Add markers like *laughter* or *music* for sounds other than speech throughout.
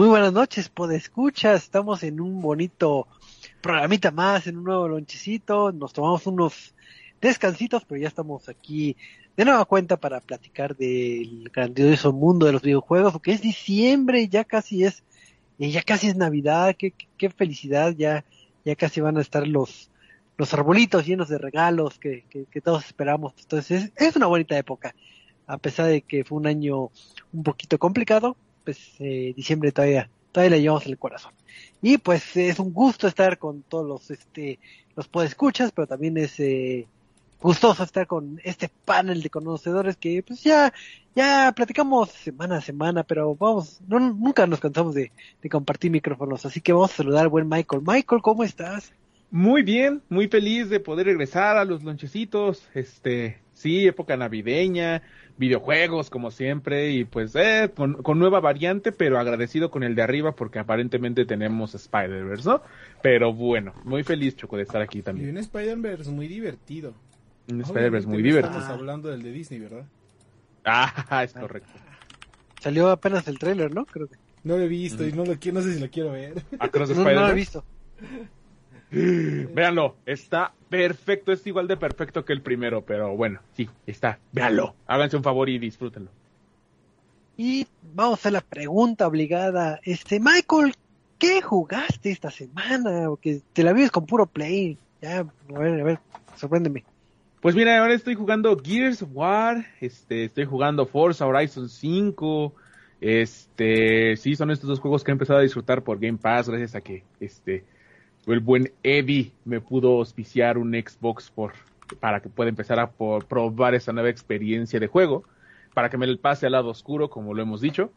Muy buenas noches, escucha, Estamos en un bonito programita más, en un nuevo lonchecito. Nos tomamos unos descansitos, pero ya estamos aquí de nueva cuenta para platicar del grandioso mundo de los videojuegos, porque es diciembre, ya casi es, ya casi es Navidad, qué, qué felicidad, ya, ya casi van a estar los, los arbolitos llenos de regalos que, que, todos esperamos. Entonces es, es, una bonita época, a pesar de que fue un año un poquito complicado, pues eh, diciembre todavía, todavía le llevamos el corazón. Y pues es un gusto estar con todos los, este, los podescuchas, pero también es eh, gustoso estar con este panel de conocedores que pues ya, ya platicamos semana a semana, pero vamos, no, nunca nos cansamos de, de compartir micrófonos, así que vamos a saludar al buen Michael. Michael, ¿cómo estás? Muy bien, muy feliz de poder regresar a los lonchecitos, este, sí, época navideña, videojuegos como siempre y pues eh, con, nueva variante, pero agradecido con el de arriba porque aparentemente tenemos Spider-Verse, ¿no? Pero bueno, muy feliz Choco de estar aquí también. Y un Spider-Verse muy divertido. Un Spider-Verse muy divertido. Estamos hablando del de Disney, ¿verdad? Ah, *laughs* es correcto. Salió apenas el trailer, ¿no? Creo que. No lo he visto y no lo quiero, no sé si lo quiero ver. Across no, no lo he visto. *gasps* Véanlo, está perfecto, es igual de perfecto que el primero, pero bueno, sí, está, véanlo, háganse un favor y disfrútenlo. Y vamos a la pregunta obligada, este, Michael, ¿qué jugaste esta semana? Porque te la vives con puro play, ya, a ver, a ver, sorpréndeme. Pues mira, ahora estoy jugando Gears of War, este, estoy jugando Forza Horizon 5, este, sí, son estos dos juegos que he empezado a disfrutar por Game Pass gracias a que, este, el buen Eddie me pudo auspiciar un Xbox por, para que pueda empezar a probar esa nueva experiencia de juego, para que me el pase al lado oscuro, como lo hemos dicho.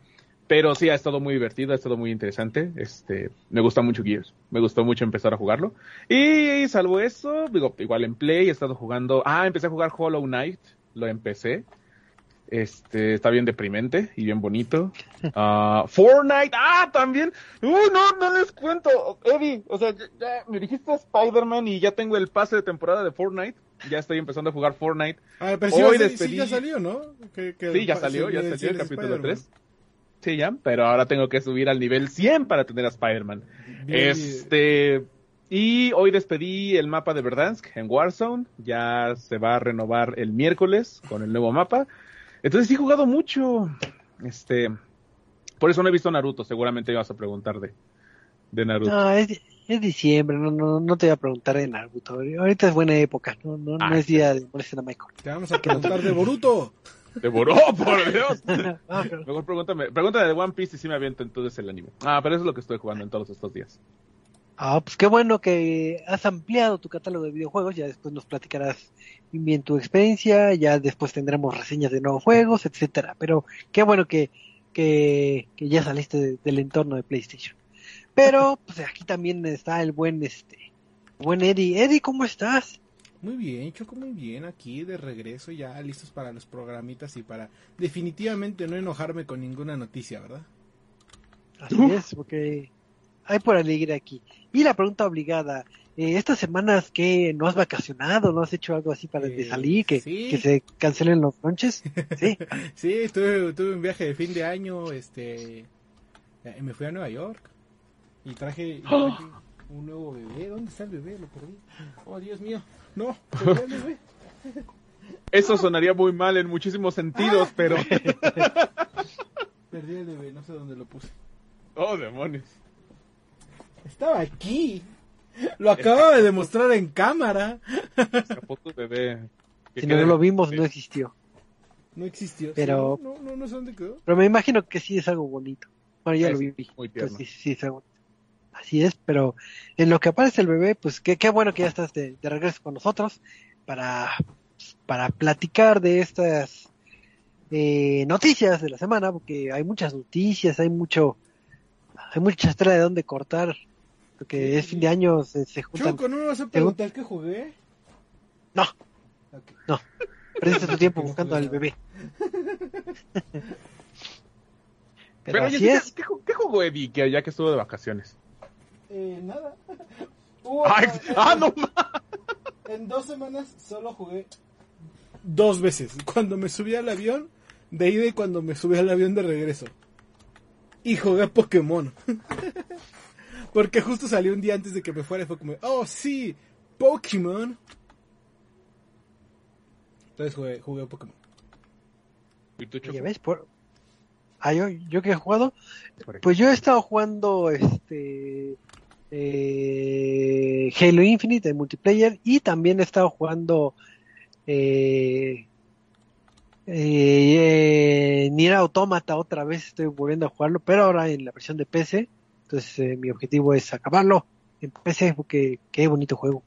Pero sí, ha estado muy divertido, ha estado muy interesante. Este, me gusta mucho Gears. Me gustó mucho empezar a jugarlo. Y salvo eso, digo, igual en Play he estado jugando. Ah, empecé a jugar Hollow Knight. Lo empecé. Este, está bien deprimente y bien bonito. Uh, *laughs* Fortnite, ah, también. Uy, no, no les cuento. Eddie, o sea, ya, me dijiste Spider-Man y ya tengo el pase de temporada de Fortnite. Ya estoy empezando a jugar Fortnite. Ah, pero Hoy sí, ya salió, ¿no? sí, ya salió, ya salió el capítulo 3. Sí, ya, pero ahora tengo que subir al nivel 100 para tener a Spider-Man. Este, y hoy despedí el mapa de Verdansk en Warzone. Ya se va a renovar el miércoles con el nuevo mapa. Entonces sí he jugado mucho. Este, por eso no he visto Naruto. Seguramente ibas a preguntar de, de Naruto. No, es, es diciembre. No, no, no te voy a preguntar de Naruto. Ahorita es buena época. No, no, no ah, es día de molestar a Michael. Te vamos a preguntar de Boruto. *laughs* De Boruto, por *laughs* Dios. Ah, Mejor pregúntame, pregúntame de One Piece y si me aviento entonces el anime. Ah, pero eso es lo que estoy jugando en todos estos días. Ah, pues qué bueno que has ampliado tu catálogo de videojuegos, ya después nos platicarás bien tu experiencia, ya después tendremos reseñas de nuevos juegos, etcétera. Pero qué bueno que, que, ya saliste del entorno de PlayStation. Pero *laughs* pues aquí también está el buen este buen Eddie. Eddie, ¿cómo estás? Muy bien, Choco, muy bien. Aquí de regreso ya listos para los programitas y para definitivamente no enojarme con ninguna noticia, ¿verdad? Así es, porque hay por alegría aquí. Y la pregunta obligada, eh, estas semanas que no has vacacionado, no has hecho algo así para eh, salir, que, que se cancelen los lunches, sí. *laughs* sí, tuve, tuve un viaje de fin de año, este, eh, me fui a Nueva York y traje, un nuevo bebé. ¿Dónde está el bebé? Lo perdí. Oh, Dios mío. No, *laughs* el bebé. Eso sonaría muy mal en muchísimos sentidos, ah. pero. *laughs* Perdí el bebé, no sé dónde lo puse. Oh, demonios. Estaba aquí. Lo acababa de demostrar en cámara. Si no lo vimos, no existió. No existió. Pero- Sí, No, no, no sé dónde quedó. Pero me imagino que sí es algo bonito. Bueno, ya Es lo vi. muy Entonces, sí, sí, es algo. Así es, pero en lo que aparece el bebé, pues qué, qué bueno que ya estás de, de regreso con nosotros para, para platicar de estas eh, noticias de la semana, porque hay muchas noticias, hay mucho, hay mucha tela de dónde cortar, porque Sí, es fin de año, se, se juntan. Choco, ¿no me vas a preguntar qué jugué? No. Ok. Perdiste tu tiempo *laughs* No buscando al bebé. *laughs* Pero, Pero, oye, así ¿qué, es. ¿qué, ju- qué jugó Eddie que ya que estuvo de vacaciones? Eh, nada. *laughs* Ay, eh, ah, no En dos semanas solo jugué dos veces. Cuando me subí al avión de ida y cuando me subí al avión de regreso. Y jugué Pokémon. Porque justo salió un día antes de que me fuera y fue como, oh sí, Pokémon. Entonces jugué, jugué Pokémon. ¿Y tú, Choco? Ya ves, por... Ah, yo, yo que he jugado. Pues yo he estado jugando este eh, Halo Infinite en multiplayer y también he estado jugando eh, eh, Nier Automata otra vez estoy volviendo a jugarlo, pero ahora en la versión de PC. Entonces eh, mi objetivo es acabarlo en PC porque qué bonito juego,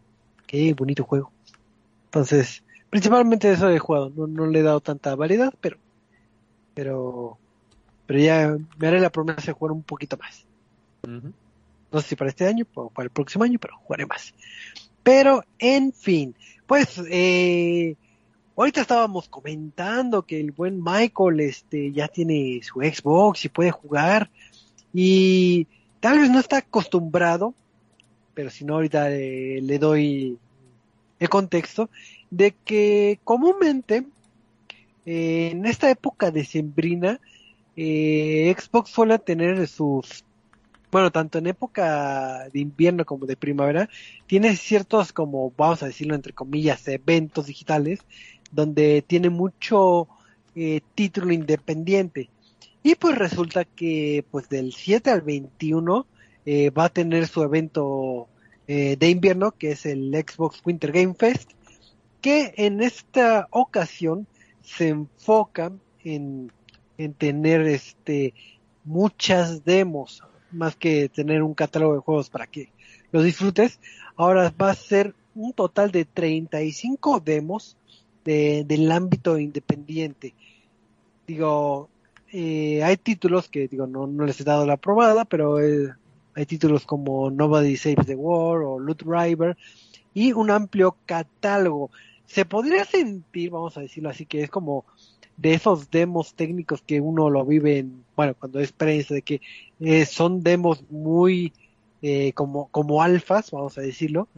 qué bonito juego. Entonces, principalmente eso he jugado, no, no le he dado tanta variedad, pero pero pero ya me haré la promesa de jugar un poquito más. No sé si para este año o para el próximo año, pero jugaré más. Pero, en fin, pues, eh, ahorita estábamos comentando que el buen Michael, este, ya tiene su Xbox y puede jugar. Y tal vez no está acostumbrado, pero si no, ahorita eh, le doy el contexto de que comúnmente eh, en esta época decembrina eh, Xbox suele tener sus bueno, tanto en época de invierno como de primavera, tiene ciertos, como vamos a decirlo entre comillas, eventos digitales, donde tiene mucho eh, título independiente. Y pues resulta que pues del 7 al 21 eh, va a tener su evento eh, de invierno, que es el Xbox Winter Game Fest, que en esta ocasión se enfoca en, en tener este muchas demos, más que tener un catálogo de juegos para que los disfrutes. Ahora va a ser un total de 35 demos de, del ámbito independiente. Digo, eh, hay títulos que digo no, no les he dado la aprobada, pero eh, hay títulos como Nobody Saves the World o Loot River y un amplio catálogo. Se podría sentir, vamos a decirlo así, que es como de esos demos técnicos que uno lo vive en, bueno, cuando es prensa, de que eh, son demos muy eh, como, como alfas, vamos a decirlo.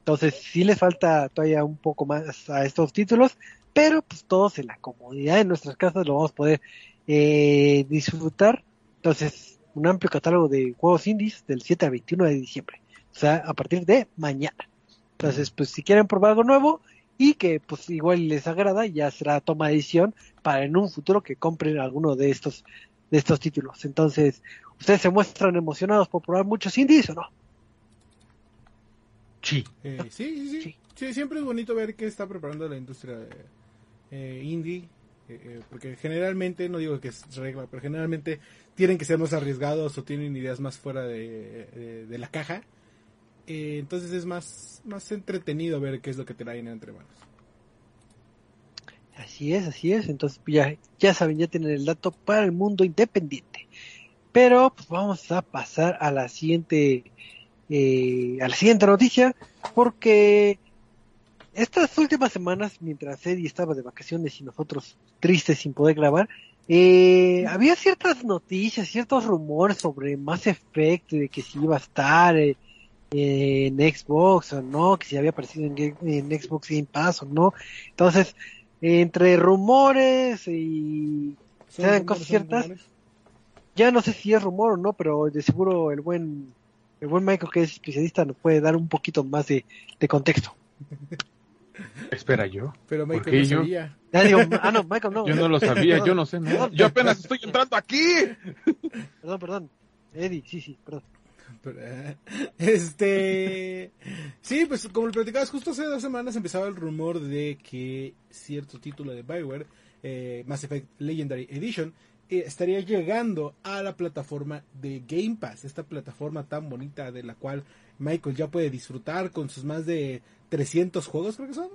Entonces sí les falta todavía un poco más a estos títulos, pero pues todos en la comodidad de nuestras casas lo vamos a poder eh, disfrutar. Entonces, un amplio catálogo de juegos indies del 7 al 21 de diciembre. O sea, a partir de mañana. Entonces, pues si quieren probar algo nuevo y que pues igual les agrada, ya será toma de decisión para en un futuro que compren alguno de estos de estos títulos. Entonces, ¿ustedes se muestran emocionados por probar muchos indies o no? Sí. Eh, sí, sí, sí, Sí. Sí, Siempre es bonito ver qué está preparando la industria eh, indie. Eh, eh, porque generalmente, no digo que es regla, pero generalmente tienen que ser más arriesgados o tienen ideas más fuera de, de- la caja. Eh, entonces es más, más entretenido ver qué es lo que te traen entre manos. Así es, así es. Entonces pues, ya, ya saben, ya tienen el dato para el mundo independiente. Pero pues vamos a pasar a la siguiente, eh, a la siguiente noticia, porque estas últimas semanas, mientras Eddie estaba de vacaciones y nosotros tristes sin poder grabar, eh, había ciertas noticias, ciertos rumores sobre Mass Effect, de que si iba a estar eh, en Xbox o no, que si había aparecido en, en Xbox Game Pass o no. Entonces, entre rumores y ¿Son ¿Saben rumores, cosas ciertas? ya no sé si es rumor o no, pero de seguro el buen el buen Michael que es especialista nos puede dar un poquito más de, de contexto. *laughs* Espera yo. Pero ¿Por Michael qué no yo? sabía. Ya digo, ah no, Michael no. Yo no lo sabía, yo no sé *laughs* nada. Yo apenas estoy entrando aquí. Perdón, perdón. Eddie, sí, sí, perdón. este. Sí, pues como lo platicabas, justo hace dos semanas empezaba el rumor de que cierto título de Bioware, eh, Mass Effect Legendary Edition, eh, estaría llegando a la plataforma de Game Pass, esta plataforma tan bonita de la cual Michael ya puede disfrutar con sus más de 300 juegos, creo que son.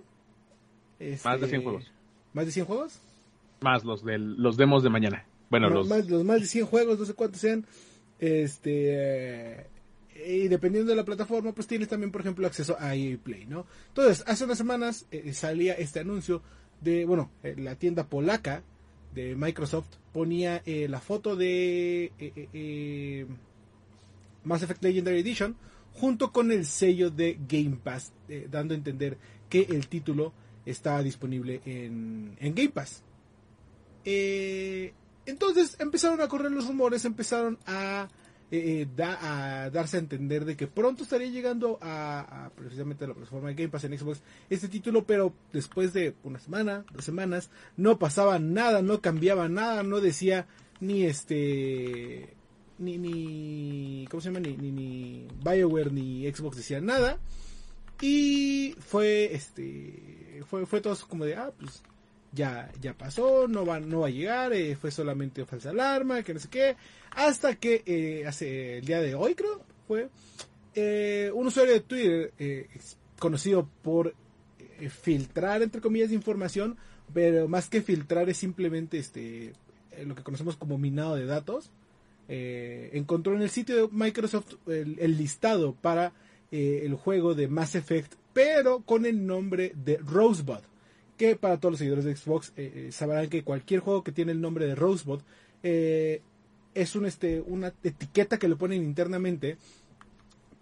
más de 100 este, juegos. ¿Más de 100 juegos? Más los, de, los demos de mañana. Bueno, los... Más, los más de 100 juegos, no sé cuántos sean. Este. y dependiendo de la plataforma, pues tienes también, por ejemplo, acceso a EA Play, ¿no? Entonces, hace unas semanas eh, salía este anuncio de, bueno, eh, la tienda polaca de Microsoft ponía eh, la foto de Mass Effect Legendary Edition junto con el sello de Game Pass, dando a entender que el título estaba disponible en, en Game Pass. Eh, entonces empezaron a correr los rumores, empezaron a, eh, eh, a darse a entender de que pronto estaría llegando a, precisamente a la plataforma de Game Pass en Xbox este título, pero después de una semana, dos semanas, no pasaba nada, no cambiaba nada, no decía ni este ni ni ¿cómo se llama? ni, ni, ni BioWare ni Xbox decían nada. Y fue este fue fue todo como de ah, pues ya, ya pasó, no va, no va a llegar, eh, fue solamente falsa alarma, que no sé qué, hasta que eh, hace el día de hoy creo, fue eh, un usuario de Twitter conocido por filtrar entre comillas información, pero más que filtrar es simplemente este lo que conocemos como minado de datos. Encontró en el sitio de Microsoft el, listado para el juego de Mass Effect, pero con el nombre de Rosebud que para todos los seguidores de Xbox eh, eh, sabrán que cualquier juego que tiene el nombre de Rosebud eh, es este, una etiqueta que le ponen internamente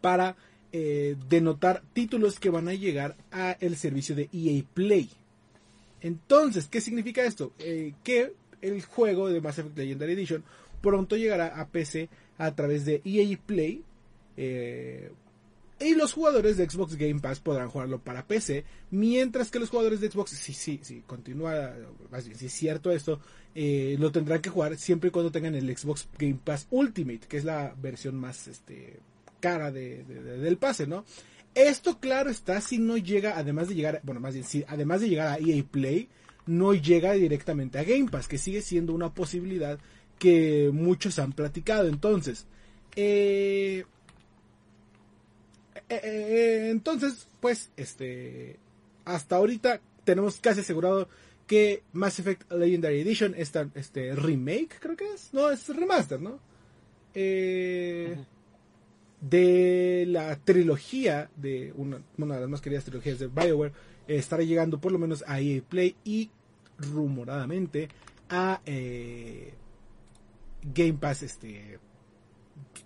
para denotar títulos que van a llegar a el servicio de EA Play. Entonces, ¿qué significa esto? que el juego de Mass Effect Legendary Edition pronto llegará a PC a través de EA Play y los jugadores de Xbox Game Pass podrán jugarlo para PC, mientras que los jugadores de Xbox, sí, sí, sí, continúa, más bien, si es cierto esto, eh, lo tendrán que jugar siempre y cuando tengan el Xbox Game Pass Ultimate, que es la versión más este, cara de, del pase, ¿no? Esto, claro, está si no llega, además de llegar, bueno, más bien, si además de llegar a EA Play, no llega directamente a Game Pass, que sigue siendo una posibilidad que muchos han platicado. Entonces, eh, eh, eh, entonces, pues, este, hasta ahorita tenemos casi asegurado que Mass Effect Legendary Edition, esta, este remake, creo que es, no, es remaster, ¿no? De la trilogía, de una, de las más queridas trilogías de Bioware, estará llegando por lo menos a EA Play y rumoradamente a Game Pass, este,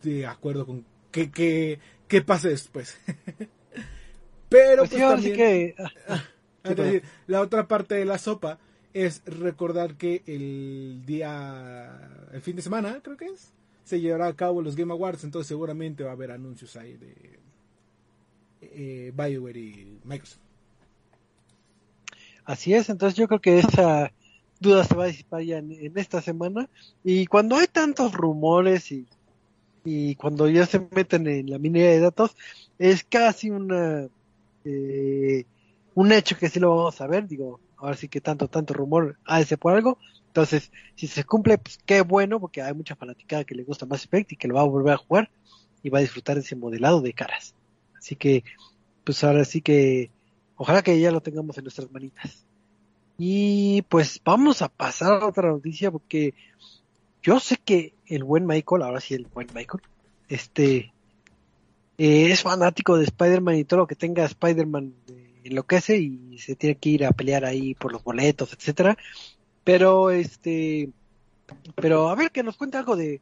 de acuerdo con que, que qué pase después. *laughs* Pero pues, pues también, que... *laughs* Ah, la otra parte de la sopa es recordar que el día, el fin de semana, creo que es, se llevará a cabo los Game Awards, entonces seguramente va a haber anuncios ahí de eh, BioWare y Microsoft. Así es, entonces yo creo que esa duda se va a disipar ya en, esta semana. Y cuando hay tantos rumores y y cuando ya se meten en la minería de datos es casi una eh, un hecho que sí lo vamos a ver. Digo ahora sí que tanto tanto rumor ha de ser por algo. Entonces si se cumple pues qué bueno porque hay mucha fanaticada que le gusta más Effect y que lo va a volver a jugar y va a disfrutar ese modelado de caras. Así que pues ahora sí que ojalá que ya lo tengamos en nuestras manitas y pues vamos a pasar a otra noticia porque yo sé que el buen Michael, ahora sí el buen Michael, este, eh, es fanático de Spider-Man y todo lo que tenga Spider-Man enloquece y se tiene que ir a pelear ahí por los boletos, etcétera. Pero este, pero a ver que nos cuente algo de,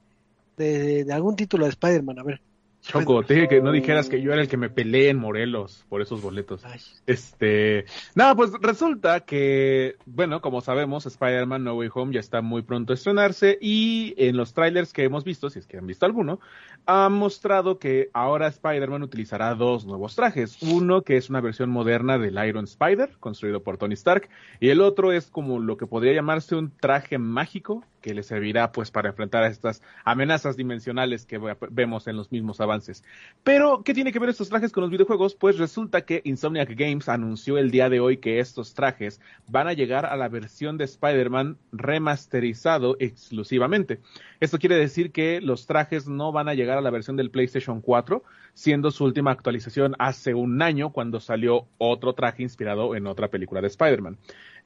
de, de algún título de Spider-Man, a ver. Choco, te dije que no dijeras que yo era el que me peleé en Morelos por esos boletos. Este, nada, pues resulta que, bueno, como sabemos, Spider-Man No Way Home ya está muy pronto a estrenarse y en los trailers que hemos visto, si es que han visto alguno, ha mostrado que ahora Spider-Man utilizará dos nuevos trajes. Uno que es una versión moderna del Iron Spider, construido por Tony Stark, y el otro es como lo que podría llamarse un traje mágico que le servirá pues para enfrentar a estas amenazas dimensionales que vemos en los mismos avances Pero, ¿qué tiene que ver estos trajes con los videojuegos? Pues resulta que Insomniac Games anunció el día de hoy que estos trajes van a llegar a la versión de Spider-Man remasterizado exclusivamente. Esto quiere decir que los trajes no van a llegar a la versión del PlayStation 4, siendo su última actualización hace un año cuando salió otro traje inspirado en otra película de Spider-Man.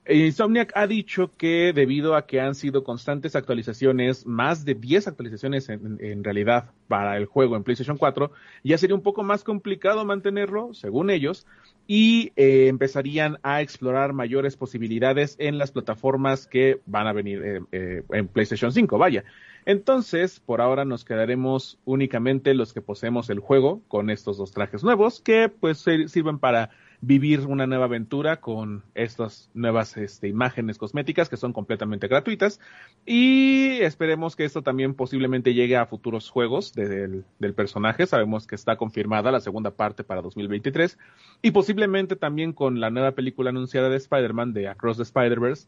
Insomniac ha dicho que debido a que han sido constantes actualizaciones, más de 10 actualizaciones en, realidad para el juego en PlayStation 4, ya sería un poco más complicado mantenerlo, según ellos, y eh, empezarían a explorar mayores posibilidades en las plataformas que van a venir eh, eh, en PlayStation 5, vaya. Entonces, por ahora nos quedaremos únicamente los que poseemos el juego con estos dos trajes nuevos que pues sirven para vivir una nueva aventura con estas nuevas este, imágenes cosméticas que son completamente gratuitas y esperemos que esto también posiblemente llegue a futuros juegos del, del personaje. Sabemos que está confirmada la segunda parte para 2023 y posiblemente también con la nueva película anunciada de Spider-Man de Across the Spider-Verse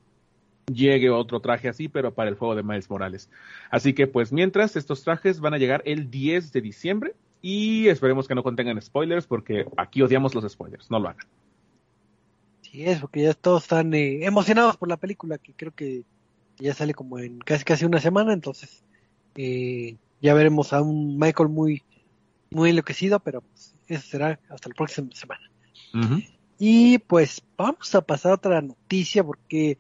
llegue otro traje así, pero para el juego de Miles Morales. Así que pues mientras estos trajes van a llegar el 10 de diciembre y esperemos que no contengan spoilers porque aquí odiamos los spoilers, no lo hagan. Sí, es porque ya todos están eh, emocionados por la película que creo que ya sale como en casi casi una semana, entonces eh, ya veremos a un Michael muy muy enloquecido, pero pues, eso será hasta la próxima semana. Y pues vamos a pasar a otra noticia porque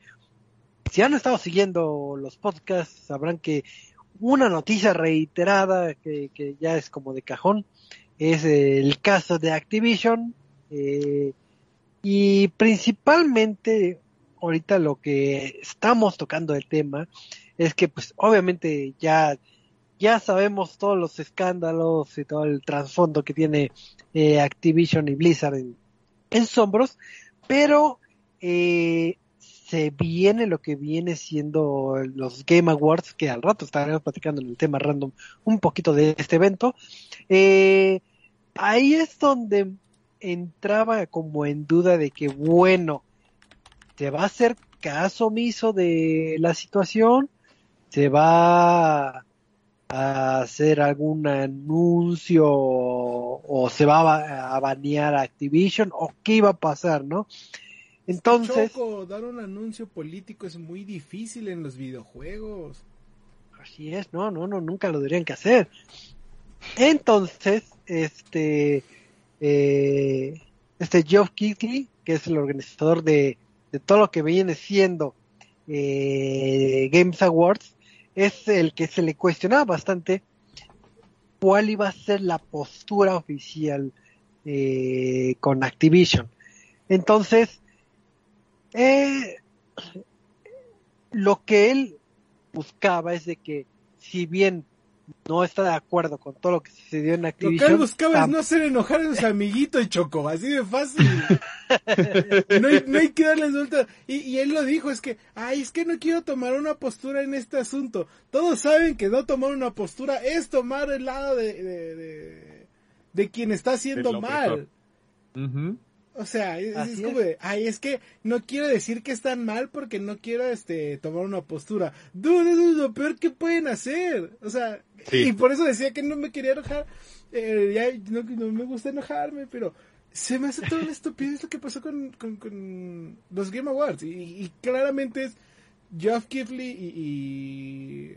si han estado siguiendo los podcasts sabrán que una noticia reiterada que, ya es como de cajón es el caso de Activision eh, y principalmente ahorita lo que estamos tocando el tema es que pues obviamente ya ya sabemos todos los escándalos y todo el trasfondo que tiene eh, Activision y Blizzard en, en sus hombros pero eh, se viene lo que viene siendo los Game Awards, que al rato estaremos platicando en el tema random un poquito de este evento. Eh, ahí es donde entraba como en duda de que, bueno, ¿se va a hacer caso omiso de la situación? ¿Se va a hacer algún anuncio o se va a banear Activision o qué iba a pasar, ¿no? Entonces. dar un anuncio político es muy difícil en los videojuegos. Así es, no, no, no, nunca lo deberían que hacer. Entonces, este, eh, este Geoff Keighley, que es el organizador de, de todo lo que viene siendo eh, Games Awards, es el que se le cuestionaba bastante cuál iba a ser la postura oficial eh, con Activision. Entonces, eh, lo que él buscaba es de que, si bien no está de acuerdo con todo lo que sucedió en Activision. Lo que él buscaba es no hacer enojar a sus *laughs* amiguitos, Choco, así de fácil. no, hay, no hay que darles vuelta. Y, y, él lo dijo, es que, ay, es que no quiero tomar una postura en este asunto. Todos saben que no tomar una postura es tomar el lado de, de, de, de quien está haciendo mal. O sea, es, como de, ay, es que no quiero decir que están mal porque no quiero este tomar una postura. Dude, eso es lo peor que pueden hacer. O sea, y por eso decía que no me quería enojar. Eh, ya, no, no, me gusta enojarme, pero se me hace todo una estupidez lo que pasó con, con, con los Game Awards. Y, y claramente es Geoff Keighley y y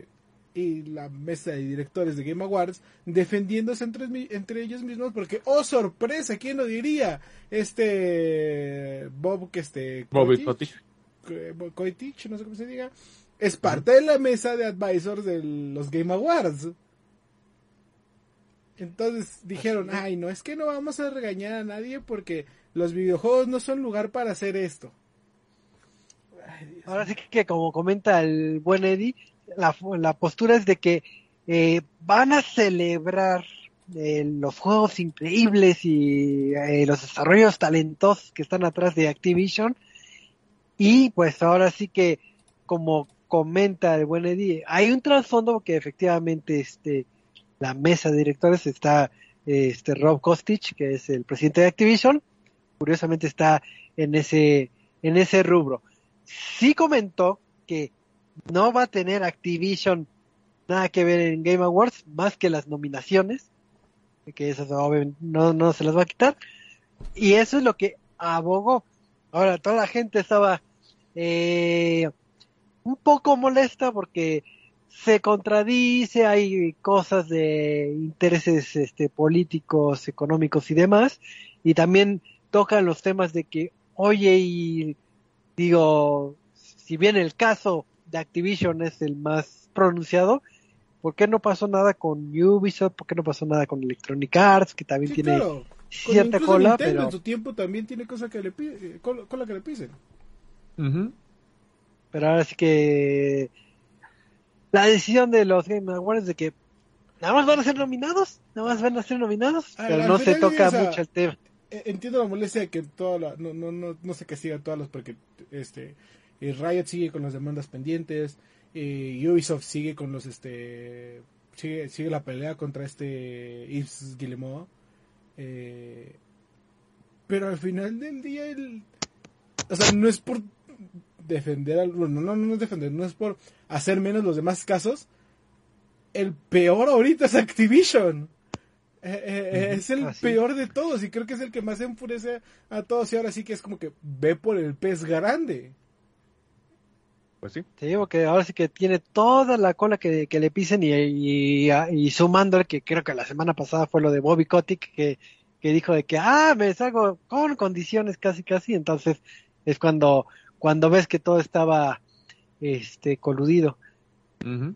la mesa de directores de Game Awards defendiéndose entre, entre ellos mismos porque oh sorpresa quién lo diría este Bob que este no sé cómo se diga es parte de la mesa de advisors de los Game Awards. Entonces dijeron ay no es que no vamos a regañar a nadie porque los videojuegos no son lugar para hacer esto Ahora sí que como comenta el buen Eddie, la, postura es de que eh, van a celebrar eh, los juegos increíbles y eh, los desarrollos talentosos que están atrás de Activision. Y pues ahora sí que, como comenta el buen Eddie, hay un trasfondo que efectivamente este, la mesa de directores está este Rob Kostich, que es el presidente de Activision, curiosamente está en ese, en ese rubro. Sí comentó que no va a tener Activision nada que ver en Game Awards más que las nominaciones. que obviamente no, no se las va a quitar. Y eso es lo que abogó. Ahora, toda la gente estaba eh, un poco molesta porque se contradice, hay cosas de intereses este, políticos, económicos y demás, y también tocan los temas de que, oye, y digo, si bien el caso de Activision es el más pronunciado, ¿por qué no pasó nada con Ubisoft? ¿Por qué no pasó nada con Electronic Arts, que también tiene cierta cola? Nintendo pero en su tiempo también tiene cosas que le pi- eh, cola, cola que le pisen. pero ahora sí que la decisión de los Game Awards de que nada más van a ser nominados, nada más van a ser nominados, pero no se toca mucho el tema. Eh, Entiendo la molestia de que toda la, no, no, no, no se castiga a todas las porque este eh, Riot sigue con las demandas pendientes, eh, Ubisoft sigue con los este sigue, sigue la pelea contra este Yves Guillemot. eh, pero al final del día el o sea, no es por defender al no, no, no es defender, no es por hacer menos los demás casos. El peor ahorita es Activision. Eh, eh, es el peor de todos y creo que es el que más enfurece a todos y ahora sí que es como que ve por el pez grande. Pues sí. Te digo que ahora sí que tiene toda la cola que, que le pisen y, y, y sumándole que creo que la semana pasada fue lo de Bobby Kotick que, que dijo de que, ah, me salgo con condiciones casi casi, entonces es cuando, cuando ves que todo estaba este coludido.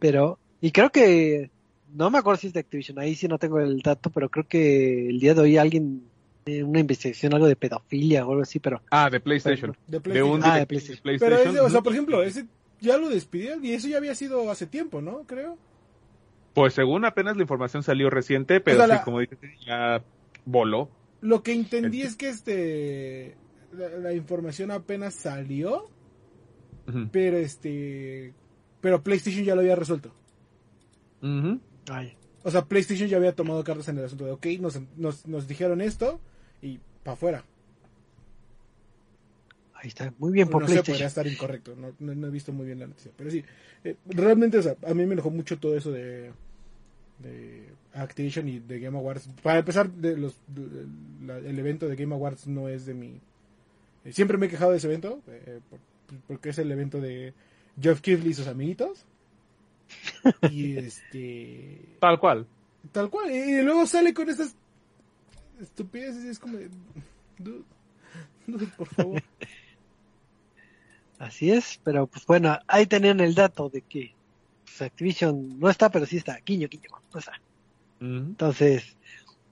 Pero, y creo que, no me acuerdo si es de Activision, ahí sí no tengo el dato, pero creo que el día de hoy alguien, eh, una investigación, algo de pedofilia o algo así, pero Ah, de PlayStation. De De un PlayStation. Ah, de de PlayStation. Pero ese, o sea, por ejemplo, ese ya lo despidieron y eso ya había sido hace tiempo, ¿no? Creo. Pues según apenas la información salió reciente, pero O sea, sí, la- como dices, ya voló. Lo que entendí El- es que este la, la información apenas salió, pero este pero PlayStation ya lo había resuelto. Ujú. ay, O sea, PlayStation ya había tomado cartas en el asunto de, ok, nos, nos, nos dijeron esto para afuera. ahí está, muy bien por no sé, podría estar incorrecto, no, no, no he visto muy bien la noticia. Pero sí, eh, realmente, o sea, a mí me enojó mucho todo eso de, de Activision y de Game Awards. Para empezar, de los, de- la- el evento de Game Awards no es de mi... eh, siempre me he quejado de ese evento, eh, por- porque es el evento de Geoff Keighley y sus amiguitos. *laughs* y este... Tal cual. Tal cual. Y luego sale con estas estupideces y es como... de, Dude, dude, por favor. *laughs* Así es, pero pues bueno, ahí tenían el dato de que pues, Activision no está, pero sí está, guiño, guiño, no está. Entonces,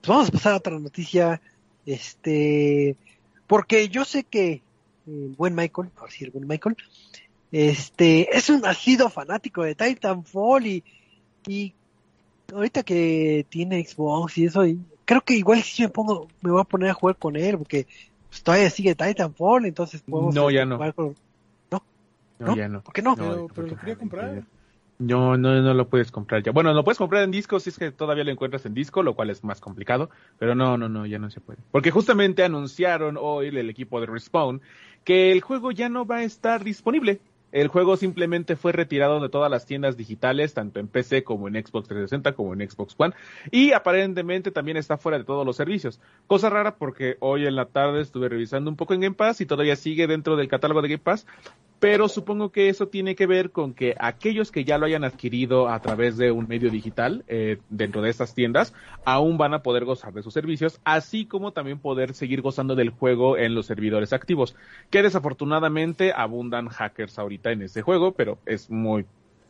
pues vamos a pasar a otra noticia, este, porque yo sé que el buen Michael, por decir el buen Michael, este, es un ha sido fanático de Titanfall y, y ahorita que tiene Xbox y eso, y creo que igual sí me pongo, me voy a poner a jugar con él, porque pues, todavía sigue Titanfall, entonces podemos No, ya no. jugar con- No, ¿No? ya no. ¿Por qué no? No, Pero, pero lo quería comprar. No, no, no lo puedes comprar ya. Bueno, lo puedes comprar en disco si es que todavía lo encuentras en disco, lo cual es más complicado. Pero no, no, no, ya no se puede. Porque justamente anunciaron hoy el equipo de Respawn que el juego ya no va a estar disponible. El juego simplemente fue retirado de todas las tiendas digitales, tanto en PC como en Xbox 360 como en Xbox One. Y aparentemente también está fuera de todos los servicios. Cosa rara porque hoy en la tarde estuve revisando un poco en Game Pass y todavía sigue dentro del catálogo de Game Pass. Pero supongo que eso tiene que ver con que aquellos que ya lo hayan adquirido a través de un medio digital eh, dentro de estas tiendas aún van a poder gozar de sus servicios, así como también poder seguir gozando del juego en los servidores activos, que desafortunadamente abundan hackers ahorita en ese juego, pero es muy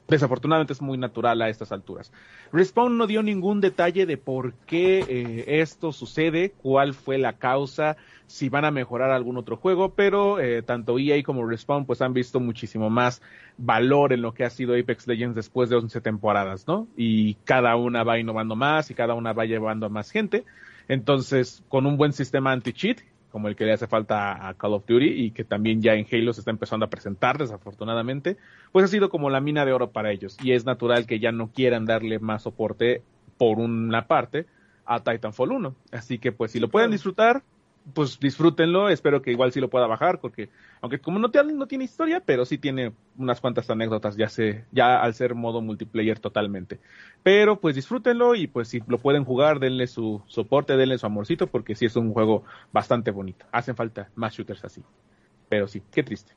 desafortunadamente es muy natural a estas alturas. Respawn no dio ningún detalle de por qué eh, esto sucede, cuál fue la causa, si van a mejorar algún otro juego, pero eh, tanto EA como Respawn pues han visto muchísimo más valor en lo que ha sido Apex Legends después de 11 temporadas, ¿no? Y cada una va innovando más y cada una va llevando a más gente. Entonces, con un buen sistema anti-cheat, como el que le hace falta a Call of Duty y que también ya en Halo se está empezando a presentar desafortunadamente, pues ha sido como la mina de oro para ellos y es natural que ya no quieran darle más soporte por una parte a Titanfall 1. Así que pues si lo pueden disfrutar, pues disfrútenlo, espero que igual sí lo pueda bajar, porque aunque como no tiene, no tiene historia, pero sí tiene unas cuantas anécdotas, ya sé, ya al ser modo multiplayer totalmente. Pero pues disfrútenlo y pues si lo pueden jugar, denle su soporte, denle su amorcito, porque sí es un juego bastante bonito. Hacen falta más shooters así. Pero sí, qué triste.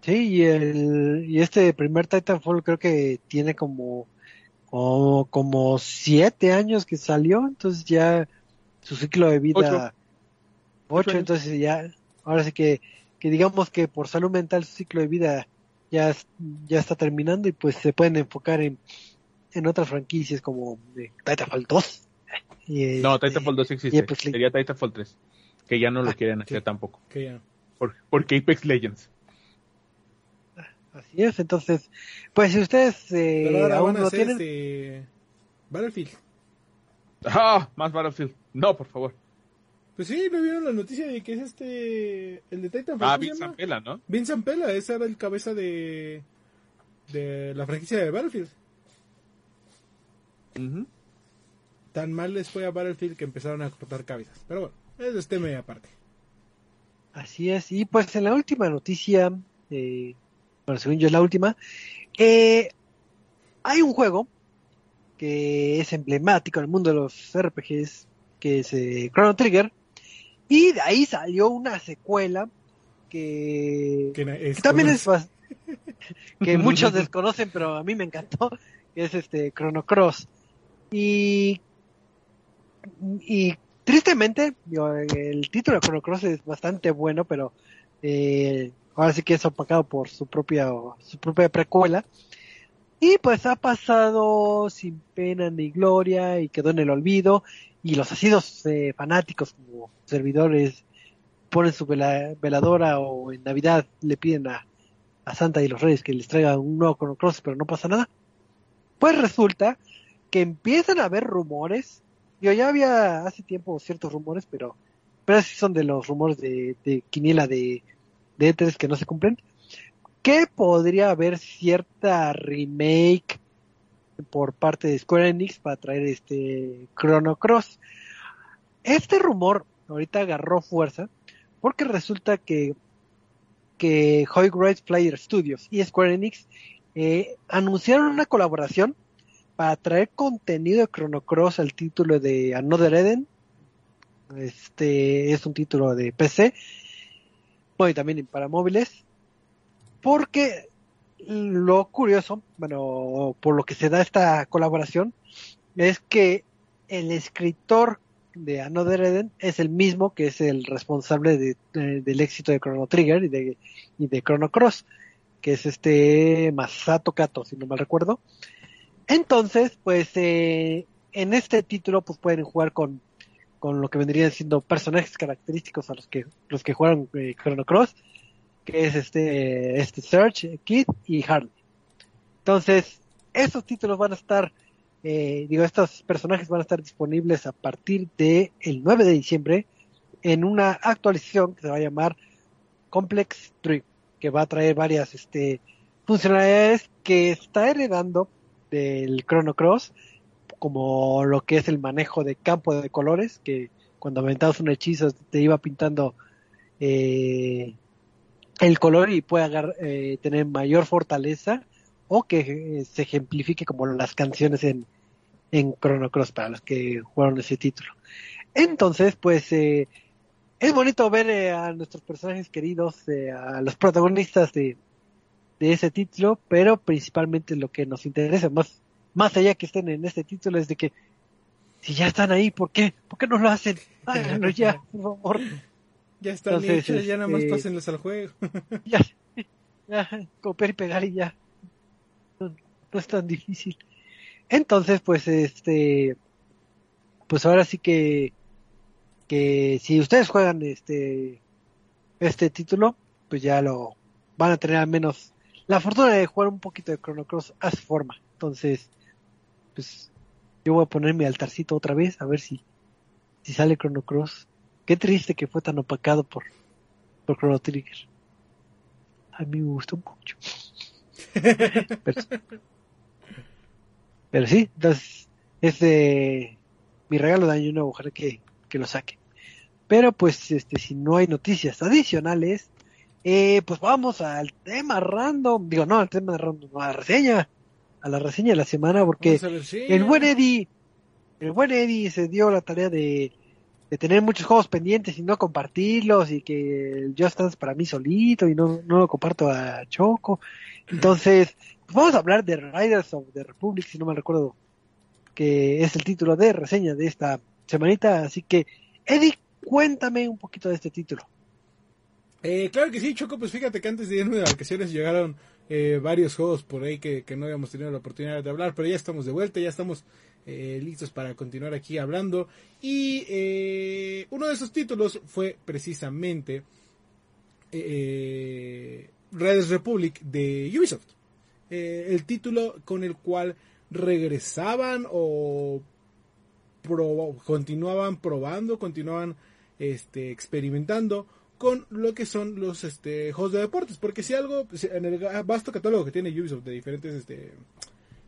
Sí, y, el, y este primer Titanfall creo que tiene como, como, como siete años que salió, entonces ya su ciclo de vida ocho, entonces ya, ahora sí que, que digamos que por salud mental su ciclo de vida ya, ya está terminando y pues se pueden enfocar en, en otras franquicias como Titanfall 2. Y, no, este, Titanfall 2 existe, pues, sería Titanfall 3, que ya no lo ah, quieren hacer tampoco. Que ya. Por, porque Apex Legends. Así es, entonces, pues si ustedes eh, aún no tienen... Este... Battlefield. Ah, más Battlefield. No, por favor. Pues sí, ¿no vieron la noticia de que es este. El de Titanfall? Ah, Vincent Pela, ¿no? Vincent Pela, ese era el cabeza de. de la franquicia de Battlefield. Tan mal les fue a Battlefield que empezaron a cortar cabezas. Pero bueno, es este media aparte. Así es, y pues en la última noticia, eh, bueno, según yo es la última, eh, hay un juego que es emblemático en el mundo de los RPGs, que es eh, Chrono Trigger, y de ahí salió una secuela que, también es *laughs* que muchos desconocen, pero a mí me encantó, que es este Chrono Cross. Y, y tristemente, el título de Chrono Cross es bastante bueno, pero eh, ahora sí que es opacado por su propia, su propia precuela. Y pues ha pasado sin pena ni gloria y quedó en el olvido y los asidos eh, fanáticos como servidores ponen su veladora o en Navidad le piden a, Santa y los Reyes que les traiga un nuevo Chrono Cross, pero no pasa nada. Pues resulta que empiezan a haber rumores. Yo ya había hace tiempo ciertos rumores, pero, pero así son de los rumores de, de Quiniela de, de E3 que no se cumplen. Que podría haber cierta remake por parte de Square Enix para traer este Chrono Cross. Este rumor ahorita agarró fuerza porque resulta que que Rise Player Studios y Square Enix eh, anunciaron una colaboración para traer contenido de Chrono Cross al título de Another Eden. Este es un título de PC, bueno, y también para móviles, porque lo curioso, bueno, por lo que se da esta colaboración, es que el escritor de Another Eden es el mismo que es el responsable de, del éxito de Chrono Trigger y de, Chrono Cross, que es este Masato Kato, si no mal recuerdo. Entonces, pues eh, en este título pues pueden jugar con, con lo que vendrían siendo personajes característicos a los que los que jugaron eh, Chrono Cross que es este, este Search, Kid y Harley. Entonces, esos títulos van a estar, eh, digo, estos personajes van a estar disponibles a partir de el 9 de diciembre en una actualización que se va a llamar Complex Tree, que va a traer varias este, funcionalidades que está heredando del Chrono Cross, como lo que es el manejo de campo de colores, que cuando aventabas un hechizo te iba pintando eh, el color y pueda eh, tener mayor fortaleza o que eh, se ejemplifique como las canciones en, en Chrono Cross para los que jugaron ese título. Entonces, pues eh, es bonito ver a nuestros personajes queridos, a los protagonistas de, de ese título, pero principalmente lo que nos interesa más, más allá que estén en este título es de que si ya están ahí, ¿por qué? ¿Por qué no lo hacen? *laughs* Háganlo ya, por favor. Ya están hechos, ya nada más este, pásenlos al juego. *laughs* ya, ya, copiar y pegar y ya. No, es tan difícil. Entonces, pues, este, pues ahora sí que, que si ustedes juegan este, este título, pues ya lo van a tener al menos la fortuna de jugar un poquito de Chrono Cross a su forma. Entonces, pues, yo voy a poner mi altarcito otra vez a ver si, si sale Chrono Cross Qué triste que fue tan opacado por, por Chrono Trigger. A mí me gustó mucho. *laughs* pero, sí, entonces es de mi regalo de año nuevo, ojalá que, que lo saque. Pero pues este si no hay noticias adicionales, eh, pues vamos al tema random, digo no al tema random, a la reseña, a la reseña de la semana porque el buen Eddie, el buen Eddie se dio la tarea de, de tener muchos juegos pendientes y no compartirlos y que el Just para mí solito y no, no lo comparto a Choco. Entonces, pues vamos a hablar de Riders of the Republic, si no me recuerdo, que es el título de reseña de esta semanita. Así que, Eddie, cuéntame un poquito de este título. Eh, claro que sí, Choco, pues fíjate que antes de irme de vacaciones llegaron eh, varios juegos por ahí que, que no habíamos tenido la oportunidad de hablar, pero ya estamos de vuelta, ya estamos eh, listos para continuar aquí hablando. Y eh, uno de esos títulos fue precisamente eh, Red Republic de Ubisoft. Eh, el título con el cual regresaban o continuaban probando, continuaban este, experimentando con lo que son los este, juegos de deportes. Porque si algo, en el vasto catálogo que tiene Ubisoft de diferentes, este,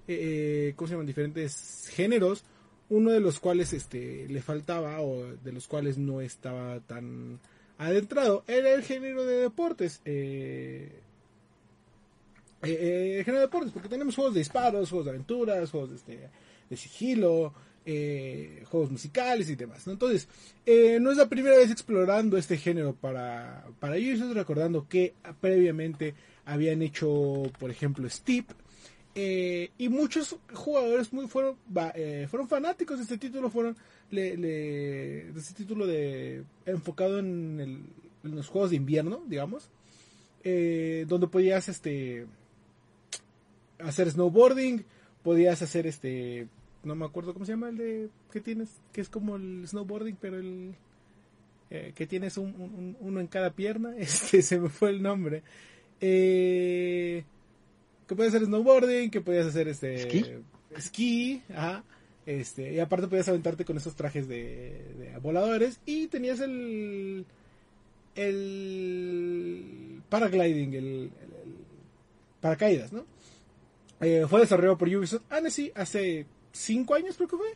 eh, ¿cómo se llaman? Diferentes géneros, uno de los cuales este, le faltaba o de los cuales no estaba tan adentrado era el género de deportes. Eh, eh, eh, género de deportes, porque tenemos juegos de disparos, juegos de aventuras, juegos de, este, de sigilo, eh, juegos musicales y demás. Entonces, eh, no es la primera vez explorando este género para, para Ubisoft, recordando que previamente habían hecho, por ejemplo, Steep, eh, y muchos jugadores muy fueron eh, fueron fanáticos de este título fueron de este título de enfocado en, los juegos de invierno digamos eh, donde podías este hacer snowboarding podías hacer este no me acuerdo cómo se llama el de que tienes que es como el snowboarding pero el eh, que tienes un- uno en cada pierna *laughs* este se me fue el nombre. Eh, que podías hacer snowboarding, que podías hacer este ¿Esquí? esquí, ajá, este, y aparte podías aventarte con esos trajes de, de voladores y tenías el el paragliding, el, el- el paracaídas, ¿no? Eh, fue desarrollado por Ubisoft Annecy hace 5 años creo que fue.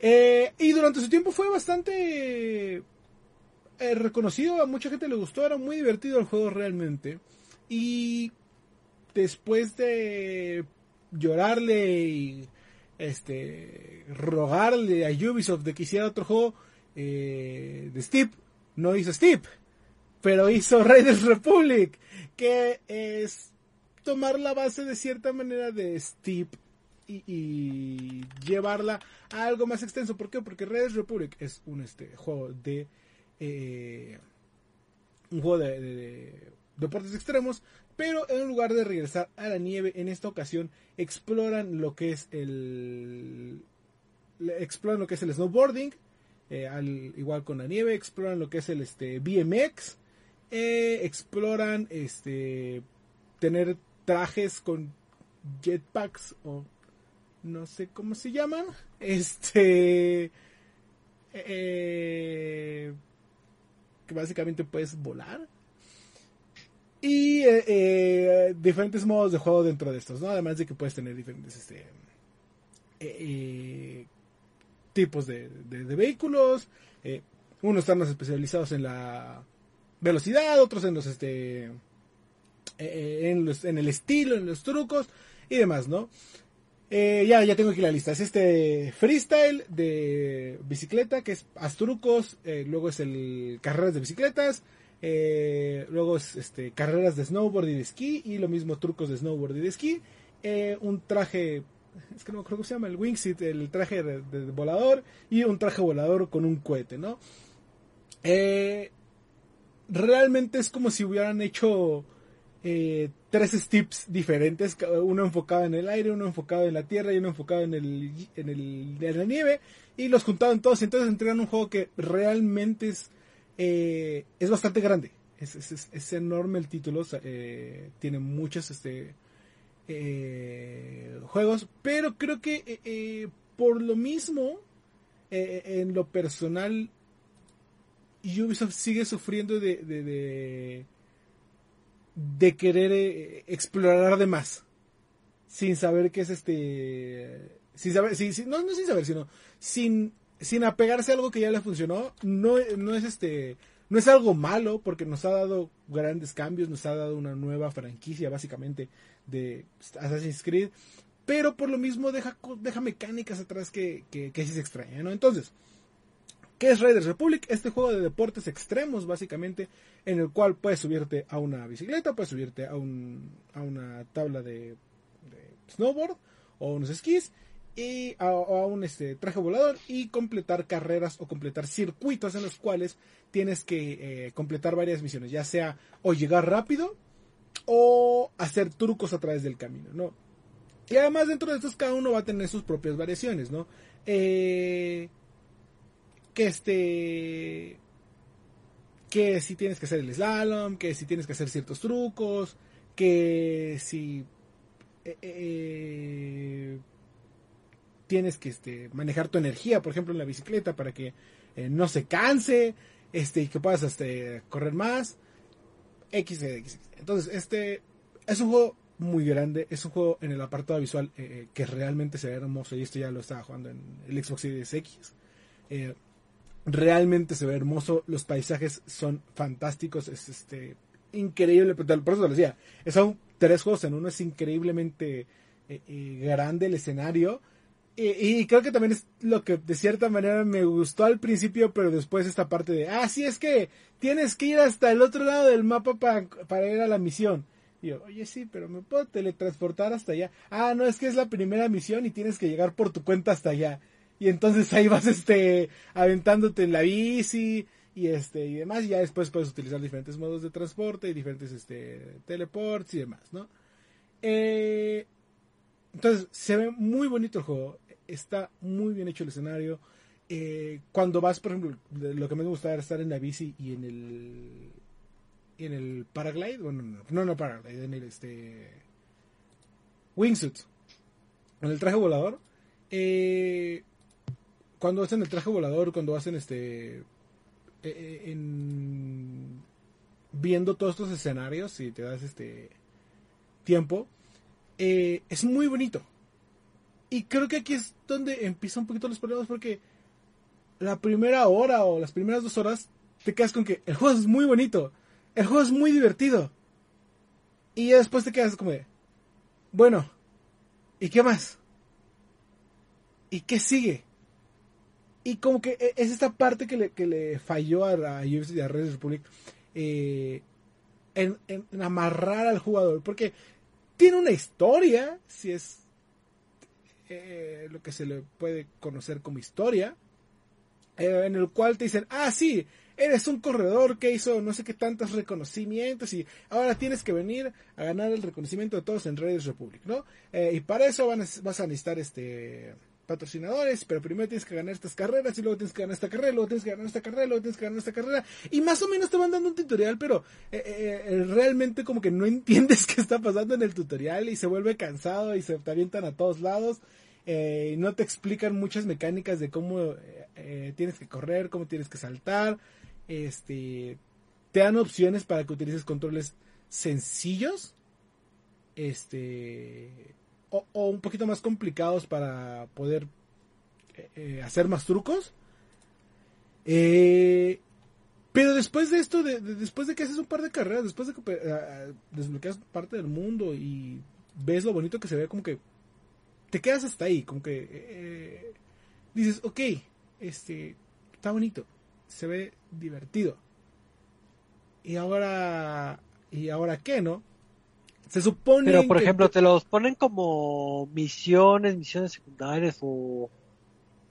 Eh, y durante su tiempo fue bastante eh, reconocido, a mucha gente le gustó, era muy divertido el juego realmente. Y después de llorarle y este rogarle a Ubisoft de que hiciera otro juego eh, de Steep, no hizo Steep, pero hizo *laughs* Raiders Republic, que es tomar la base de cierta manera de Steep y, llevarla a algo más extenso. ¿Por qué? Porque Raiders Republic es un este juego de eh, un juego de deportes extremos, pero en lugar de regresar a la nieve, en esta ocasión exploran lo que es el exploran lo que es el snowboarding, eh, al igual con la nieve, exploran lo que es el este BMX, eh, exploran este tener trajes con jetpacks o no sé cómo se llaman, este eh, que básicamente puedes volar y eh, eh, diferentes modos de juego dentro de estos, ¿no? Además de que puedes tener diferentes este, eh, tipos de, vehículos. eh, unos están más especializados en la velocidad, otros en los este en, los- en el estilo, en los trucos y demás, ¿no? Ya, ya tengo aquí la lista. Es este freestyle de bicicleta, que es haz trucos, luego es el carreras de bicicletas, eh, luego es este carreras de snowboard y de esquí, y lo mismo trucos de snowboard y de esquí, eh, un traje, es que no acuerdo cómo se llama, el wingsuit, el traje de, volador, y un traje volador con un cohete, ¿no? Eh, realmente es como si hubieran hecho eh, tres steps diferentes, uno enfocado en el aire, uno enfocado en la tierra y uno enfocado en el en, el, en la nieve y los juntaban todos y entonces entregan un juego que realmente es eh, es bastante grande es, es- es- enorme el título eh, tiene muchos este eh, juegos pero creo que por lo mismo en lo personal Ubisoft sigue sufriendo de, de, de, querer explorar de más. Sin saber qué es este. Sin saber, sin- no, no sin saber, sino sin sin apegarse a algo que ya le funcionó, no, no es este, no es algo malo porque nos ha dado grandes cambios, nos ha dado una nueva franquicia básicamente de Assassin's Creed, pero por lo mismo deja, deja mecánicas atrás que, que, sí se extraña. Entonces, ¿qué es Raiders Republic? Este juego de deportes extremos básicamente en el cual puedes subirte a una bicicleta, puedes subirte a, un, a una tabla de, de snowboard o unos esquís y a, un este, traje volador y completar carreras o completar circuitos en los cuales tienes que eh, completar varias misiones, ya sea o llegar rápido o hacer trucos a través del camino, ¿no? Y además dentro de estos cada uno va a tener sus propias variaciones, ¿no? Eh, que este que si tienes que hacer el slalom, que si tienes que hacer ciertos trucos, que si eh, tienes que este, manejar tu energía, por ejemplo, en la bicicleta para que eh, no se canse este, y que puedas este, correr más. X, X. Entonces, este es un juego muy grande, es un juego en el apartado visual eh, que realmente se ve hermoso y esto ya lo estaba jugando en el Xbox Series X. Eh, realmente se ve hermoso, los paisajes son fantásticos, es este increíble, por eso lo decía, son tres juegos en uno, es increíblemente eh, grande el escenario y, y, creo que también es lo que de cierta manera me gustó al principio, pero después esta parte de, ah, sí, es que tienes que ir hasta el otro lado del mapa para, para ir a la misión. Y yo, oye, sí, pero me puedo teletransportar hasta allá. Ah, no, es que es la primera misión y tienes que llegar por tu cuenta hasta allá. Y entonces ahí vas, *laughs* este, aventándote en la bici y este, y demás. Y ya después puedes utilizar diferentes modos de transporte y diferentes, este, teleports y demás, ¿no? Eh, entonces, se ve muy bonito el juego está muy bien hecho el escenario. Eh, cuando vas, por ejemplo, lo que me gusta era estar en la bici y en el en el paraglide, bueno, no, no, no paraglide, en el este wingsuit, en el traje volador. Eh, cuando hacen el traje volador, cuando hacen este eh, en viendo todos estos escenarios y te das este tiempo, es muy bonito y creo que aquí es donde empiezan un poquito los problemas porque la primera hora o las primeras dos horas te quedas con que el juego es muy bonito, el juego es muy divertido. Y ya después te quedas como de, bueno, ¿y qué más? ¿Y qué sigue? Y como que e, es esta parte que le, que le falló a, a UFC y a Red Republic eh, en, en, amarrar al jugador. Porque tiene una historia, si es eh, lo que se le puede conocer como historia, eh, en el cual te dicen, ah, sí, eres un corredor que hizo no sé qué tantos reconocimientos y ahora tienes que venir a ganar el reconocimiento de todos en Raiders Republic, ¿no? Eh, y para eso van a, vas a necesitar este patrocinadores, pero primero tienes que ganar estas carreras y luego tienes que ganar esta carrera, luego tienes que ganar esta carrera, luego tienes que ganar esta carrera y más o menos te van dando un tutorial, pero eh, eh, realmente como que no *laughs* entiendes qué está pasando en el tutorial y se vuelve cansado y se te avientan a todos lados eh, no te explican muchas mecánicas de cómo eh, eh, tienes que correr, cómo tienes que saltar. Este, te dan opciones para que utilices controles sencillos, este, o, un poquito más complicados para poder eh, hacer más trucos. pero después de esto, de, de, después de que haces un par de carreras, después de que desbloqueas parte del mundo y ves lo bonito que se ve, como que te quedas hasta ahí, como que eh, dices, ok, este, está bonito, se ve divertido. Y ahora, ¿y ahora qué, no? Se supone. Pero, por ejemplo, te los ponen como misiones, misiones secundarias o,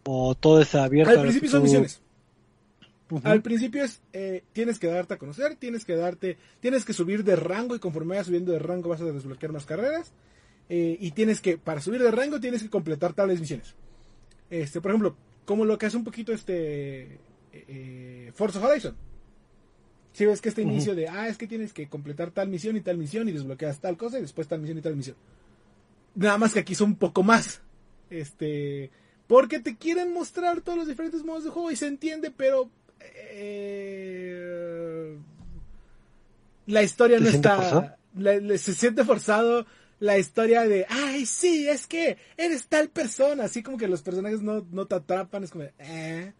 o todo es abierto. Al principio son misiones. Uh -huh. Al principio es, eh, tienes que darte a conocer, tienes que darte, tienes que subir de rango y conforme vayas subiendo de rango vas a desbloquear más carreras eh, y tienes que, para subir de rango, tienes que completar tales misiones. Este, por ejemplo, como lo que hace un poquito este eh, Forza Horizon. Si ves que este uh -huh. inicio de, ah, es que tienes que completar tal misión y tal misión y desbloqueas tal cosa y después tal misión y tal misión. Nada más que aquí son un poco más. Este, porque te quieren mostrar todos los diferentes modos de juego y se entiende, pero eh, la historia no está, la, se siente forzado la historia de, ay, sí, es que eres tal persona, así como que los personajes no, no te atrapan, es como, eh,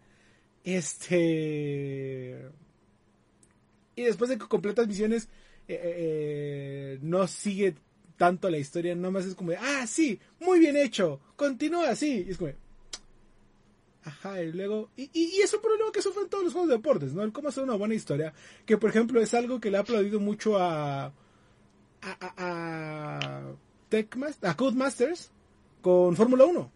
este... Y después de que completas misiones, eh, eh, eh, no sigue tanto la historia, nomás es como, ah, sí, muy bien hecho, continúa así. Y es como, ajá, y luego, y, y, es un problema que sufren todos los juegos de deportes, ¿no? El cómo hacer una buena historia, que por ejemplo es algo que le ha aplaudido mucho a, a, a, a, Techmaster, a Codemasters con Fórmula 1.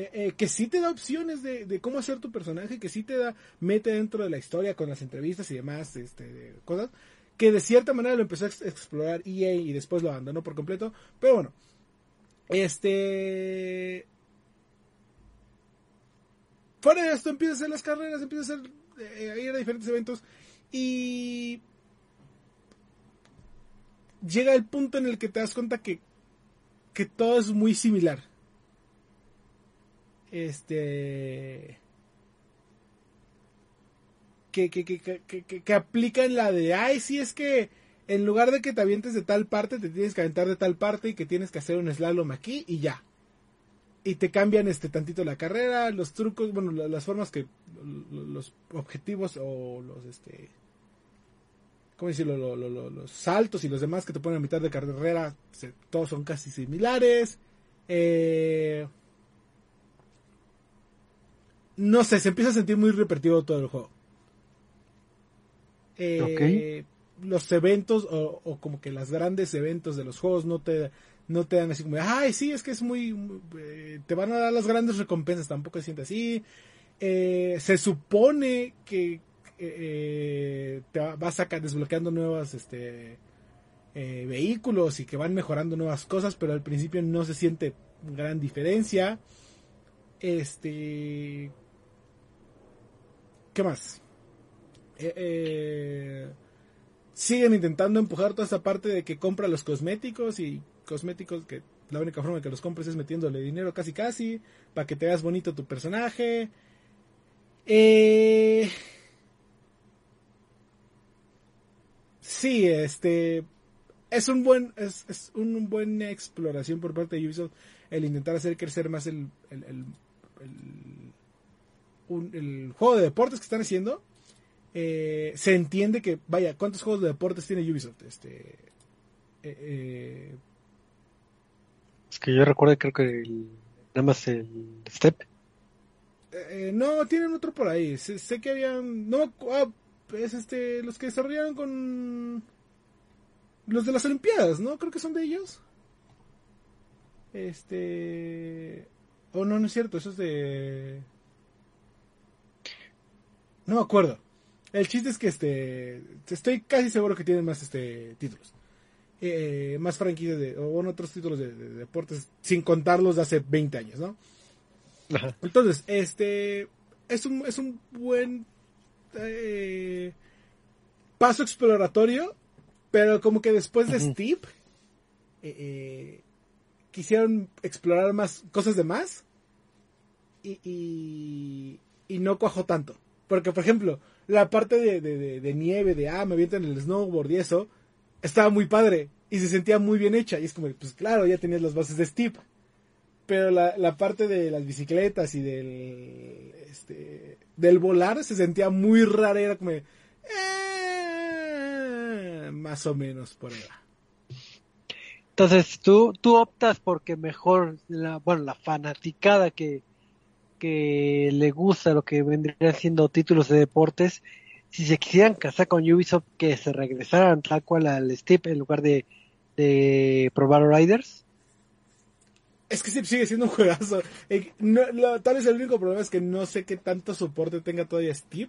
Eh, eh, que sí te da opciones de, de, cómo hacer tu personaje, que sí te da, mete dentro de la historia con las entrevistas y demás, este, cosas, que de cierta manera lo empezó a explorar EA y después lo abandonó por completo. Pero bueno, este. Fuera de esto, empieza a hacer las carreras, empieza a, hacer, eh, a ir a diferentes eventos y. Llega el punto en el que te das cuenta que, que todo es muy similar. Este que, que, que, que, aplican la de, ay, si es que en lugar de que te avientes de tal parte, te tienes que aventar de tal parte y que tienes que hacer un slalom aquí y ya. Y te cambian este tantito la carrera, los trucos, bueno, las formas que, los objetivos o los, este, ¿cómo decirlo? los saltos y los demás que te ponen a mitad de carrera, todos son casi similares. Eh, no sé, se empieza a sentir muy repetitivo todo el juego. Eh, los eventos o, como que los grandes eventos de los juegos no te no te dan así como ay sí es que es muy, eh, te van a dar las grandes recompensas tampoco se siente así. Eh, se supone que te vas a desbloqueando nuevas este vehículos y que van mejorando nuevas cosas pero al principio no se siente gran diferencia. Este qué más eh, eh, siguen intentando empujar toda esta parte de que compra los cosméticos y cosméticos que la única forma de que los compres es metiéndole dinero casi casi para que te veas bonito tu personaje. Eh, sí, este es un buen es, es una buena exploración por parte de Ubisoft el intentar hacer crecer más el juego de deportes que están haciendo eh, se entiende que, vaya, ¿cuántos juegos de deportes tiene Ubisoft? Este, eh, eh, es que yo recuerdo, creo que el, nada más el Step. no, tienen otro por ahí. Sé, que habían, no, ah, es este, los que desarrollaron con los de las Olimpiadas, ¿no? Creo que son de ellos. Este, oh no, no es cierto, eso es de, no me acuerdo. El chiste es que este estoy casi seguro que tienen más este títulos. Eh, más franquicias de, o bueno, otros títulos de, deportes, sin contarlos de hace 20 años, ¿no? Entonces, este es un, es un buen eh, paso exploratorio, pero como que después de Steve, eh, quisieron explorar más cosas de más y, y, y no cuajó tanto. Porque, por ejemplo, la parte de, de, de, nieve, de ah, me avientan el snowboard y eso, estaba muy padre y se sentía muy bien hecha. Y es como, pues claro, ya tenías las bases de Steve. Pero la, la parte de las bicicletas y del, este, del volar se sentía muy rara. Era como, eh, más o menos por ahí. Entonces tú, tú optas porque mejor, la, bueno, la fanaticada que, que le gusta lo que vendría siendo títulos de deportes, si se quisieran casar con Ubisoft, que se regresaran tal cual al Steep en lugar de, de probar Riders. Es que sigue siendo un juegazo. Eh, tal vez el único problema es que no sé qué tanto soporte tenga todavía Steep.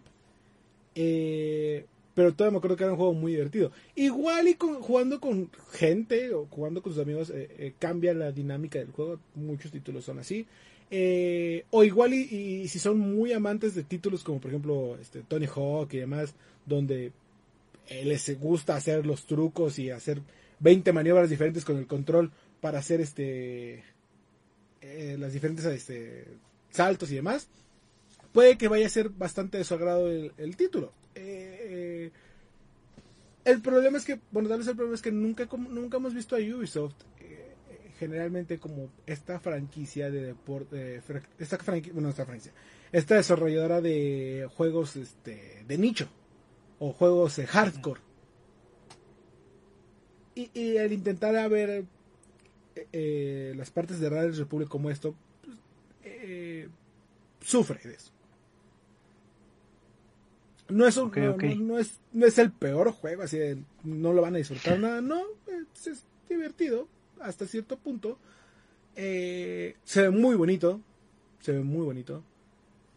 Eh, pero todavía me acuerdo que era un juego muy divertido. Igual y jugando con gente o jugando con sus amigos eh, cambia la dinámica del juego. Muchos títulos son así. Eh, o igual y, si son muy amantes de títulos como por ejemplo este, Tony Hawk y demás, donde eh, les gusta hacer los trucos y hacer 20 maniobras diferentes con el control para hacer este eh, las diferentes este, saltos y demás, puede que vaya a ser bastante de su agrado el, título. el problema es que, bueno, tal vez el problema es que nunca, nunca hemos visto a Ubisoft generalmente como esta franquicia de deporte, esta franquicia, bueno, esta franquicia, esta desarrolladora de juegos este, de nicho o juegos de hardcore. Y, y el intentar ver eh, eh, las partes de Radio Republic como esto, pues, eh, sufre de eso. No es, un, no, es, no es el peor juego, así de, no lo van a disfrutar *laughs* nada, no, es, divertido hasta cierto punto. se ve muy bonito, se ve muy bonito.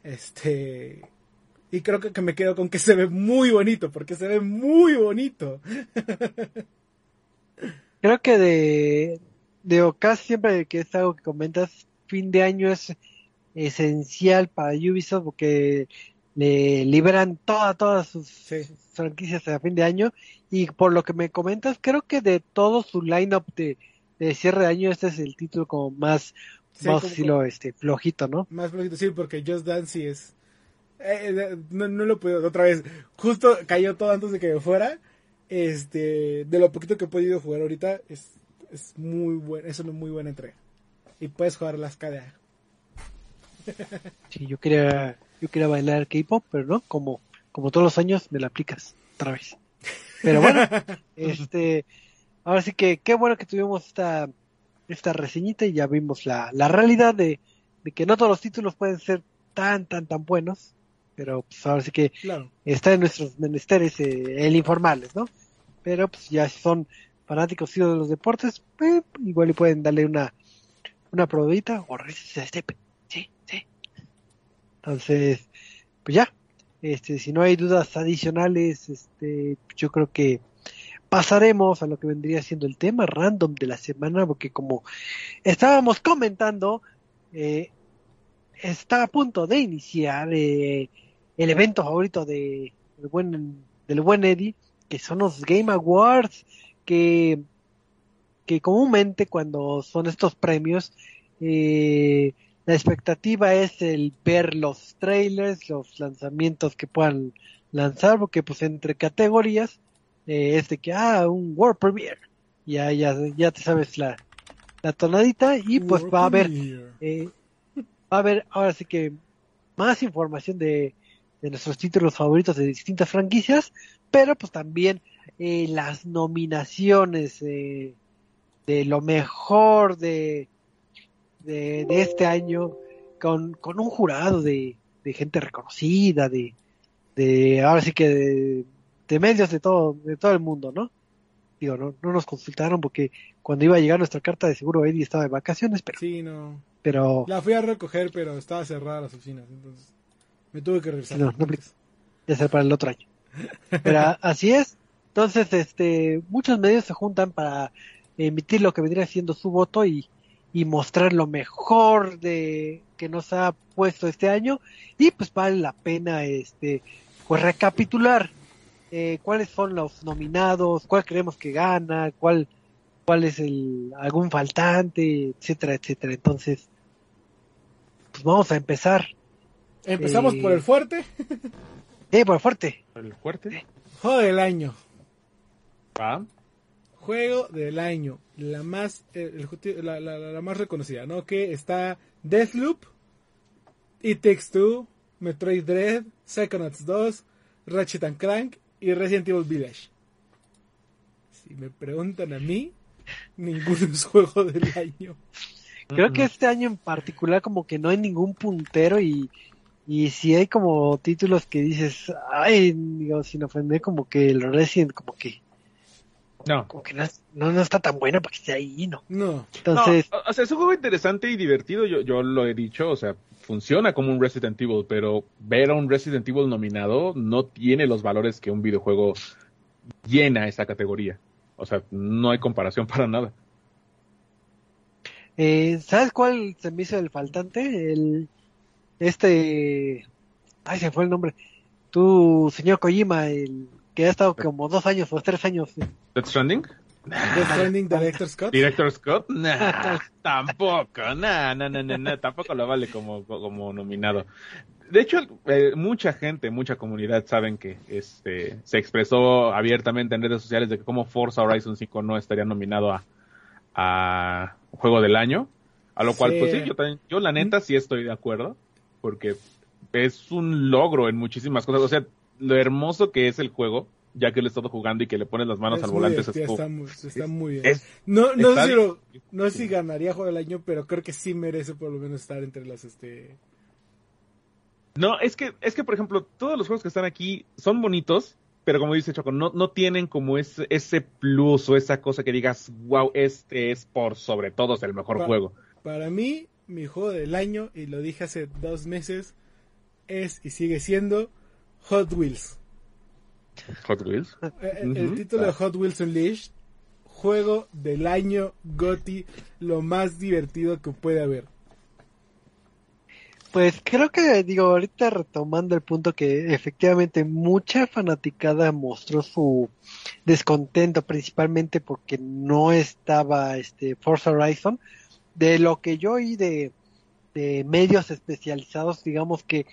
Este, y creo que, que, me quedo con que se ve muy bonito, porque se ve muy bonito. *laughs* creo que de, de casi siempre que es algo que comentas, fin de año es esencial para Ubisoft porque le liberan toda, todas sus, franquicias a fin de año y por lo que me comentas, creo que de todo su lineup de, de cierre de año este es el título como más, más este, flojito, ¿no? Más flojito, sí, porque Just Dance es... Eh, eh, no, no lo puedo, otra vez, justo cayó todo antes de que me fuera. Este, de lo poquito que he podido jugar ahorita, es es muy buena, es una muy buena entrega. Y puedes jugar las KDA. Sí, yo quería, yo quería bailar K-pop, pero no, como, como todos los años me la aplicas otra vez. Pero bueno, *laughs* este, ahora sí que qué bueno que tuvimos esta, esta reseñita y ya vimos la, la realidad de, de que no todos los títulos pueden ser tan, tan, tan buenos, pero pues ahora sí que está en nuestros menesteres eh, el informarles, ¿no? Pero pues ya son fanáticos de los deportes, eh, igual le pueden darle una, una probadita o este, sí, sí. Entonces, pues ya, este, si no hay dudas adicionales, este, yo creo que pasaremos a lo que vendría siendo el tema random de la semana, porque como estábamos comentando, eh, está a punto de iniciar eh, el evento favorito de, del buen, buen Eddie, que son los Game Awards que, que comúnmente cuando son estos premios, eh, la expectativa es el ver los trailers, los lanzamientos que puedan lanzar, porque pues entre categorías eh, es de que, ah, un World Premiere, ya, ya, ya te sabes la, la tonadita y pues va a haber, eh, va a haber ahora sí que más información de, de nuestros títulos favoritos de distintas franquicias, pero pues también eh, las nominaciones de lo mejor de, de, este año con, con un jurado de, de gente reconocida, de, de ahora sí que de, medios de todo, de todo el mundo, ¿no? Digo, no, no nos consultaron porque cuando iba a llegar nuestra carta de seguro Eddie estaba de vacaciones, pero... Sí, no. Pero... La fui a recoger, pero estaba cerrada las oficinas, entonces me tuve que regresar. No, no, ya será para el otro año. Pero *laughs* así es, entonces, este, muchos medios se juntan para emitir lo que vendría siendo su voto y, y mostrar lo mejor de que nos ha puesto este año y pues vale la pena este pues recapitular eh, cuáles son los nominados cuál creemos que gana cuál cuál es el algún faltante etcétera etcétera. Entonces pues vamos a empezar. Empezamos por el fuerte. Eh por el fuerte. Por el fuerte juego del año. Juego del año, la más, eh, la, más reconocida, ¿no? Que está Deathloop, It Takes Two, Metroid Dread, Psychonauts 2, Ratchet and Clank y Resident Evil Village. Si me preguntan a mí, ninguno es juego del año. Creo que este año en particular como que no hay ningún puntero y, y si hay como títulos que dices, ay, digo, sin ofender, como que el Resident como que no. Como que no, no, está tan buena para que esté ahí, ¿no? No. Entonces. o sea, es un juego interesante y divertido, yo, yo lo he dicho, o sea, funciona como un Resident Evil, pero ver a un Resident Evil nominado no tiene los valores que un videojuego llena esa categoría. O sea, no hay comparación para nada. Eh, ¿Sabes cuál se me hizo el faltante? El. Este. Ay, se fue el nombre. Tu señor Kojima, el que ha estado como dos años o tres años. ¿Death Stranding? ¿Death Stranding Director Scott? ¿Director Scott? Nah, *laughs* tampoco, nah, nah, nah, nah, tampoco lo vale como, como nominado. De hecho, eh, mucha gente, mucha comunidad saben que este se expresó abiertamente en redes sociales de que como Forza Horizon 5 no estaría nominado a, a juego del año. A lo cual, Sí. pues sí, yo también, yo la neta sí estoy de acuerdo, porque es un logro en muchísimas cosas. O sea, lo hermoso que es el juego, ya que lo he estado jugando y que le pones las manos Es al volante, es divertido, como- está, muy, está muy bien. es- no, no, sé si lo- bien. no sé si ganaría juego del año, pero creo que sí merece por lo menos estar entre las este No, es que, es que, por ejemplo, todos los juegos que están aquí son bonitos, pero como dice Choco, no, no tienen como ese, ese plus o esa cosa que digas, wow, este es por sobre todos el mejor Pa- juego. Para mí, mi juego del año, y lo dije hace dos meses, es y sigue siendo Hot Wheels. Hot Wheels. Eh, El, el título de Ah. Hot Wheels Unleashed, juego del año GOTY, lo más divertido que puede haber. Pues creo que, digo, ahorita retomando el punto que efectivamente mucha fanaticada mostró su descontento, principalmente porque no estaba este Forza Horizon. De lo que yo oí de, de medios especializados, digamos que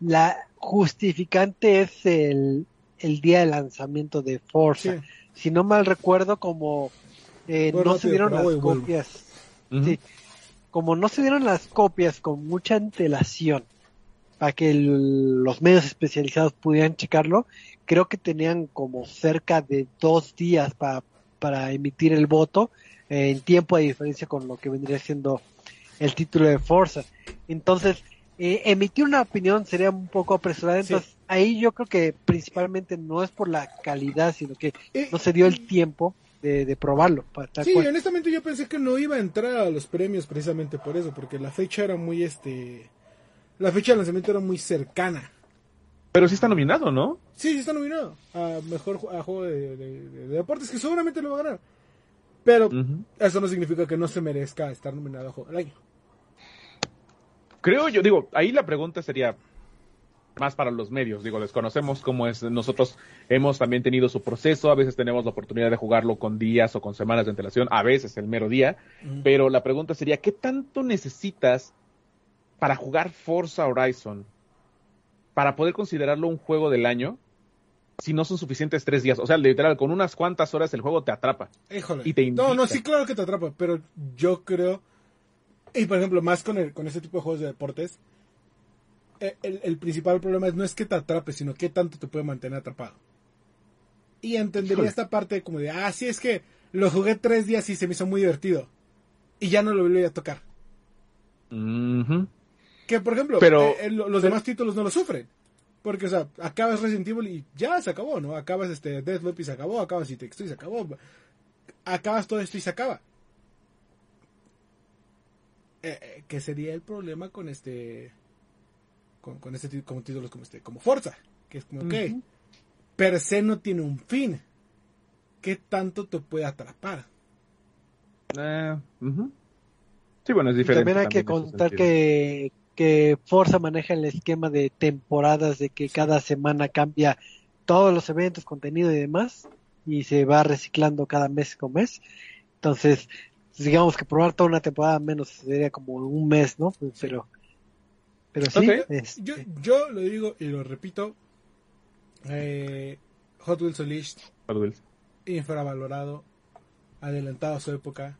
la justificante es el, el día de lanzamiento de Forza. Sí. Si no mal recuerdo, como eh, no rápido, se dieron las voy copias. Sí. como no se dieron las copias con mucha antelación para que el- los medios especializados pudieran checarlo, creo que tenían como cerca de dos días pa- para emitir el voto eh, en tiempo de diferencia con lo que vendría siendo el título de Forza. Entonces, eh, emitir una opinión sería un poco apresurada. Sí. Entonces, ahí yo creo que principalmente no es por la calidad, sino que Eh, no se dio el tiempo de, de probarlo. Para tal Sí, cual. honestamente yo pensé que no iba a entrar a los premios precisamente por eso, porque la fecha era muy este... La fecha de lanzamiento era muy cercana. Pero sí está nominado, ¿no? Sí, sí está nominado a mejor a juego de, de- de- de deportes, que seguramente lo va a ganar. Pero eso no significa que no se merezca estar nominado a juego del año. Creo yo, digo, ahí la pregunta sería más para los medios, digo, desconocemos cómo es, nosotros hemos también tenido su proceso, a veces tenemos la oportunidad de jugarlo con días o con semanas de antelación, a veces el mero día, pero la pregunta sería, ¿qué tanto necesitas para jugar Forza Horizon para poder considerarlo un juego del año si no son suficientes tres días? O sea, literal, con unas cuantas horas el juego te atrapa. Híjole. Y te no, no, sí, claro que te atrapa, pero yo creo, y por ejemplo, más con, el, con este tipo de juegos de deportes, eh, el, el principal problema es no es que te atrape, sino qué tanto te puede mantener atrapado. Y entendería esta parte como de, ah, sí, es que lo jugué tres días y se me hizo muy divertido. Y ya no lo volví a tocar. Que, por ejemplo, Pero- eh, eh, lo- los demás títulos no lo sufren. Porque, o sea, acabas Resident Evil y ya se acabó, ¿no? Acabas este Deathloop y se acabó, acabas Two y se acabó. Acabas todo esto y se acaba. Eh, eh, que sería el problema con este con, con este con títulos como este como Forza que es como ok Ujú. per se no tiene un fin qué tanto te puede atrapar Eh. Sí, bueno, es Y diferente. también hay que contar que, que Forza maneja el esquema de temporadas, de que cada semana cambia todos los eventos, contenido y demás, y se va reciclando cada mes con mes. Entonces, digamos que probar toda una temporada menos sería como un mes, ¿no? Pues, Pero, pero sí, Ok. este, Yo, yo lo digo y lo repito. eh, Hot Wheels Unleashed, Hot Wheels. infravalorado, adelantado a su época,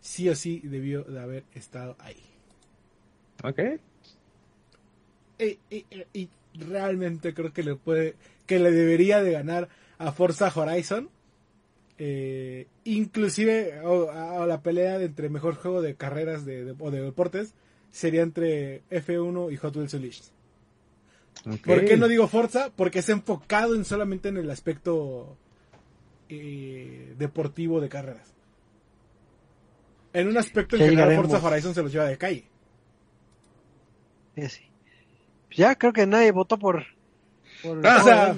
sí o sí debió de haber estado ahí. Ok. Y, y- y realmente creo que le puede, que le debería de ganar a Forza Horizon. Eh, inclusive o- a, la pelea de entre mejor juego de carreras de, de- o de deportes sería entre F1 y Hot Wheels Unleashed. ¿Por qué no digo Forza? Porque es enfocado en solamente en el aspecto eh, deportivo de carreras. En un aspecto en general llegaremos. Forza Horizon se los lleva de calle. sí. Ya creo que nadie votó por, por Ah, o sea.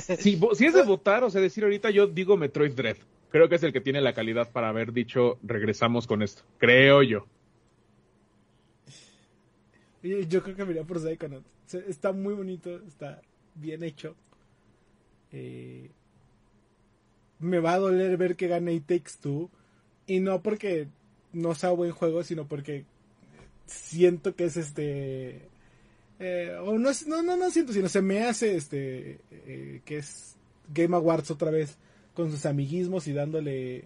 *laughs* Si, es de votar, o sea, decir ahorita, yo digo Metroid Dread. Creo que es el que tiene la calidad para haber dicho, regresamos con esto. Creo yo. Y yo creo que mira por Psychonauts. Se- Está muy bonito, está bien hecho. Eh, me va a doler ver que gane It Takes Two. Y no porque no sea buen juego, sino porque siento que es este. Eh, o no, es- no, no, no siento, sino se me hace este. eh, que es Game Awards otra vez con sus amiguismos y dándole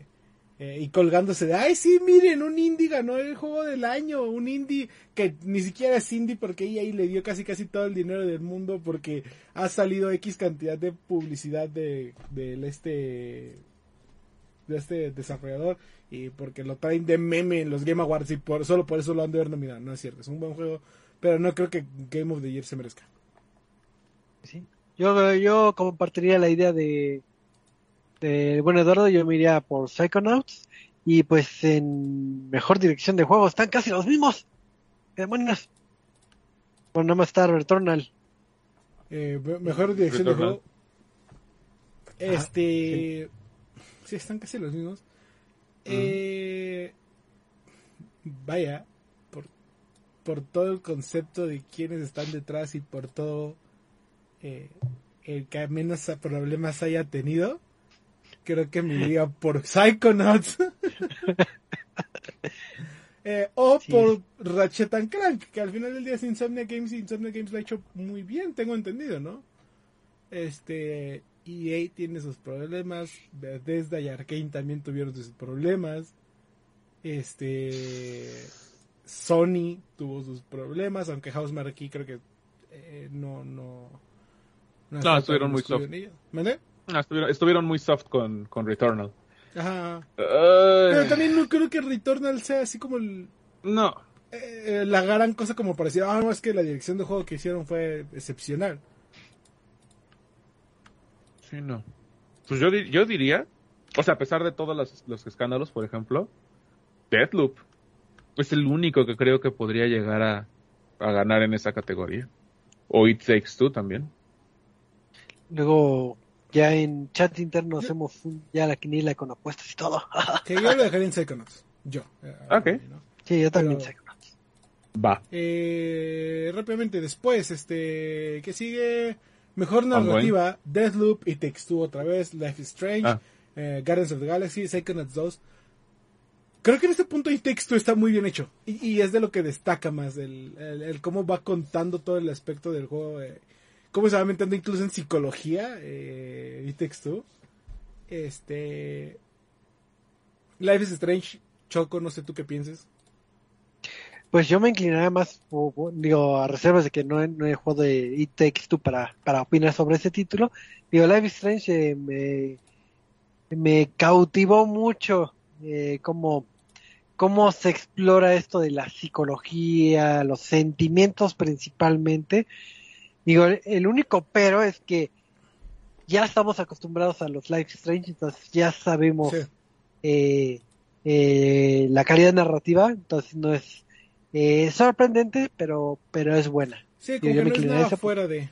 eh, y colgándose de, ay, sí, miren, un indie ganó el juego del año, un indie que ni siquiera es indie porque ella ahí le dio casi casi todo el dinero del mundo porque ha salido X cantidad de publicidad de, del este, de este desarrollador y porque lo traen de meme en los Game Awards y por, solo por eso lo han de haber nominado. No es cierto, es un buen juego, pero no creo que Game of the Year se merezca. Sí. Yo, yo compartiría la idea de, de bueno Eduardo, yo me iría por Psychonauts y pues en mejor dirección de juego están casi los mismos. ¿Qué demonios? Bueno, nada más está Returnal. Eh, me- mejor dirección de juego. Este. Sí, están casi los mismos. Eh, vaya, por todo el concepto de quiénes están detrás y por todo eh, el que menos problemas haya tenido, creo que me iría *laughs* por Psychonauts. *laughs* Eh, o Sí. por Ratchet and Clank, que al final del día es Insomnia Games y Insomnia Games lo ha hecho muy bien, tengo entendido, ¿no? Este, EA tiene sus problemas, Bethesda y Arkane también tuvieron sus problemas. Este, Sony tuvo sus problemas, aunque Housemarque creo que eh, no, no, No, estuvieron muy soft. ello. ¿Mande? Ah, estuvieron, estuvieron muy soft con, con Returnal. Ajá. Ay, Pero también no creo que Returnal sea así como el, No, eh, la gran cosa como para decir, ah, no, es que la dirección de juego que hicieron fue excepcional. sí, no. Pues yo, yo diría, o sea, a pesar de todos los, los escándalos, por ejemplo, Deathloop es el único que creo que podría llegar a, a ganar en esa categoría. O It Takes Two también. Luego ya en chat interno hacemos un- ya la quiniela con apuestas y todo. *laughs* Que yo lo dejaría en Psychonauts. Yo. eh, Ok. ¿no? sí, yo también Pero- sé. Va. Eh, rápidamente, después, este, que sigue? Mejor narrativa, Deathloop y Takes Two otra vez, Life is Strange, Ah. eh, Guardians of the Galaxy, Psychonauts 2. Creo que en este punto Takes Two está muy bien hecho. Y, y es de lo que destaca más, el, el- el cómo va contando todo el aspecto del juego. eh, cómo se va metiendo incluso en psicología, eh, Takes Two. Este... Life is Strange, Choco, no sé tú qué pienses. Pues yo me inclinaría más, digo, a reservas de que no no he jugado de It Takes para, para opinar sobre ese título. Digo, Life is Strange eh, me, me cautivó mucho eh, cómo, cómo se explora esto de la psicología, los sentimientos principalmente. Digo, el, único pero es que ya estamos acostumbrados a los Life is Strange, entonces ya sabemos Sí. eh, eh, la calidad narrativa, entonces no es eh, sorprendente, pero pero es buena. Sí, como yo que no es nada fuera de...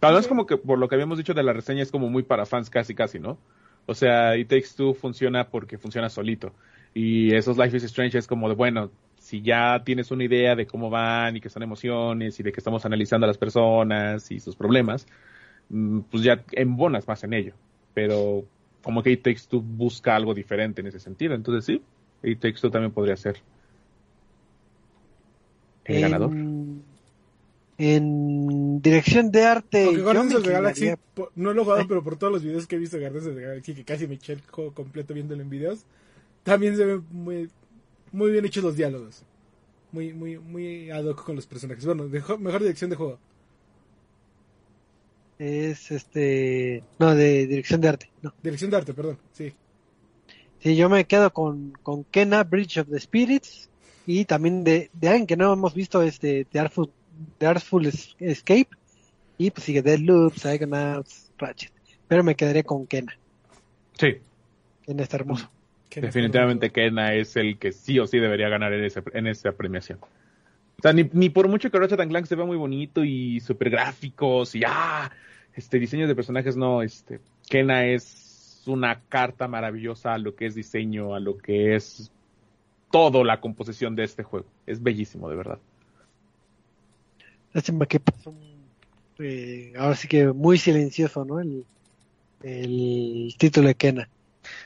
Tal vez Sí. como que por lo que habíamos dicho de la reseña es como muy para fans casi casi, ¿no? O sea, It Takes Two funciona porque funciona solito. Y esos Life is Strange es como de, bueno, si ya tienes una idea de cómo van y que son emociones y de que estamos analizando a las personas y sus problemas, mm, pues ya embonas más en ello. Pero como que It Takes Two busca algo diferente en ese sentido. Entonces sí, It Takes Two también podría ser el en, ganador. En dirección de arte, Aunque Guardians of the Galaxy, no lo he jugado, ¿Eh? pero por todos los videos que he visto de Guardians of the Galaxy, que casi me eché el juego completo viéndolo en videos, también se ven muy, muy bien hechos los diálogos. Muy, muy, muy ad hoc con los personajes. Bueno, de mejor dirección de juego. es este, no, de dirección de arte, no. Dirección de arte, perdón. Sí. Sí, yo me quedo con, con Kena, Bridge of the Spirits, y también de, de alguien que no hemos visto es de, de Artful, de Artful Es- Escape, y pues sigue Deadloop, Psychonauts, Ratchet. Pero me quedaré con Kena, Sí, Kena está hermoso. Definitivamente está Kena es el que sí o sí debería ganar en, ese, en esa premiación. O sea, ni, ni por mucho que Ratchet and Clank se vea muy bonito y super gráficos y ah, este diseños de personajes no, este Kena es una carta maravillosa a lo que es diseño, a lo que es todo la composición de este juego. Es bellísimo, de verdad. Lástima que pasó eh, ahora sí que muy silencioso, ¿no? El, el título de Kena.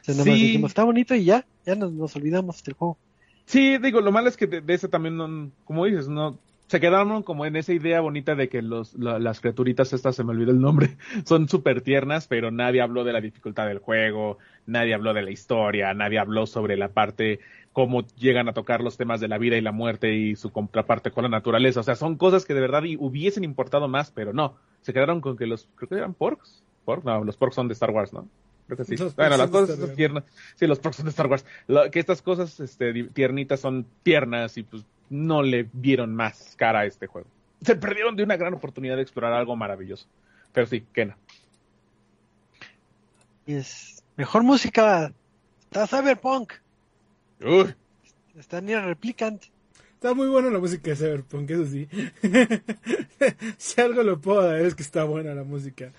O sea, nada más dijimos, está bonito y ya, ya nos, nos olvidamos del juego. Sí, digo, lo malo es que de, de ese también, no, como dices, no se quedaron como en esa idea bonita de que los, las criaturitas estas, se me olvidó el nombre, *laughs* son súper tiernas, pero nadie habló de la dificultad del juego, nadie habló de la historia, nadie habló sobre la parte, cómo llegan a tocar los temas de la vida y la muerte y su contraparte con la naturaleza. O sea, son cosas que de verdad hubiesen importado más, pero no. Se quedaron con que los, creo que eran porks. ¿Porks? No, los porks son de Star Wars, ¿no? Creo que sí. bueno, las cosas tiernas. Sí, los porks son de Star Wars. que estas cosas este, tiernitas son tiernas y pues no le vieron más cara a este juego. Se perdieron de una gran oportunidad de explorar algo maravilloso. Pero sí, Kena. Es mejor música. Está Cyberpunk. Uy. Está ni Replicant. Está muy buena la música de Cyberpunk, eso sí. *laughs* si algo lo puedo dar es que está buena la música.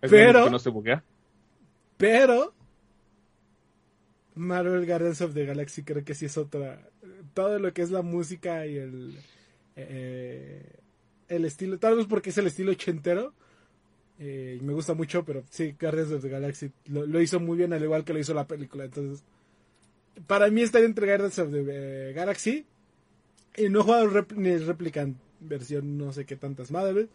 pero. Que no se buguea? Pero. Marvel Guardians of the Galaxy creo que sí es otra todo lo que es la música y el eh, el estilo, tal vez porque es el estilo ochentero. Eh, me gusta mucho, pero sí, Guardians of the Galaxy lo, hizo muy bien, al igual que lo hizo la película. Entonces, para mí estar entre Guardians of the eh, Galaxy y no he jugado ni el Replicant versión no sé qué tantas madres,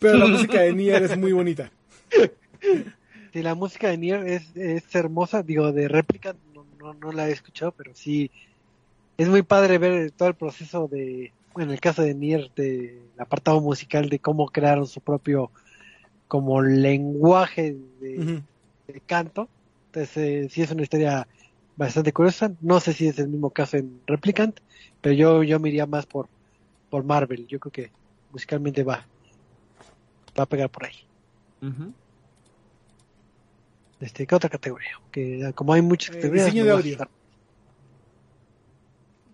pero la música de Nier es muy bonita. *laughs* Sí, la música de Nier es, es hermosa, digo, de Replicant no, no, no la he escuchado, pero sí es muy padre ver todo el proceso de, en el caso de Nier, del apartado musical, de cómo crearon su propio como lenguaje de, canto. Entonces, eh, sí es una historia bastante curiosa. No sé si es el mismo caso en Replicant, pero yo, yo me iría más por, por Marvel. Yo creo que musicalmente va, va a pegar por ahí. este, ¿Qué otra categoría? Que como hay muchas eh, categorías. diseño de audio.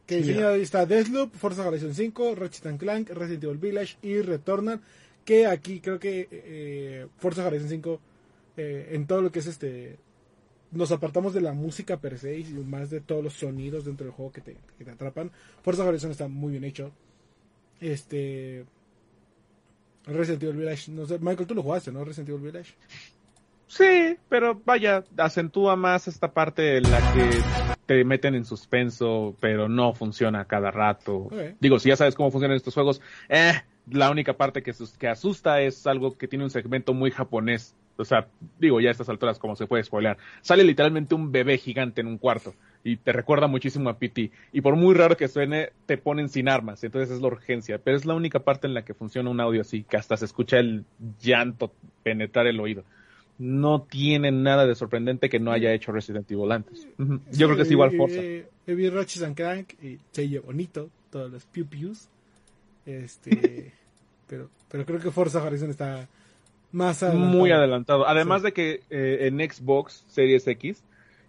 Que diseño está Deathloop, Forza Horizon 5, Ratchet Clank, Resident Evil Village y Returnal. Que aquí creo que eh, Forza Horizon 5, eh, en todo lo que es este. Nos apartamos de la música per se y más de todos los sonidos dentro del juego que te, que te atrapan. Forza Horizon está muy bien hecho. Este. Resident Evil Village, no sé, Michael, tú lo jugaste, ¿no? Resident Evil Village. Sí, pero vaya, acentúa más esta parte en la que te meten en suspenso, pero no funciona cada rato. Digo, si ya sabes cómo funcionan estos juegos, eh, la única parte que, que asusta es algo que tiene un segmento muy japonés. O sea, digo, ya a estas alturas, como se puede spoilear. Sale literalmente un bebé gigante en un cuarto y te recuerda muchísimo a PT. Y por muy raro que suene, te ponen sin armas. Entonces es la urgencia. Pero es la única parte en la que funciona un audio así, que hasta se escucha el llanto penetrar el oído no tiene nada de sorprendente que no haya hecho Resident Evil antes. Yo creo que es igual Forza. Eh, vi Ratchet and Crank y se oye bonito, todos los piu pius. Este, *laughs* pero, pero creo que Forza Horizon está más adelantado. Muy adelantado. Además de que eh, en Xbox Series X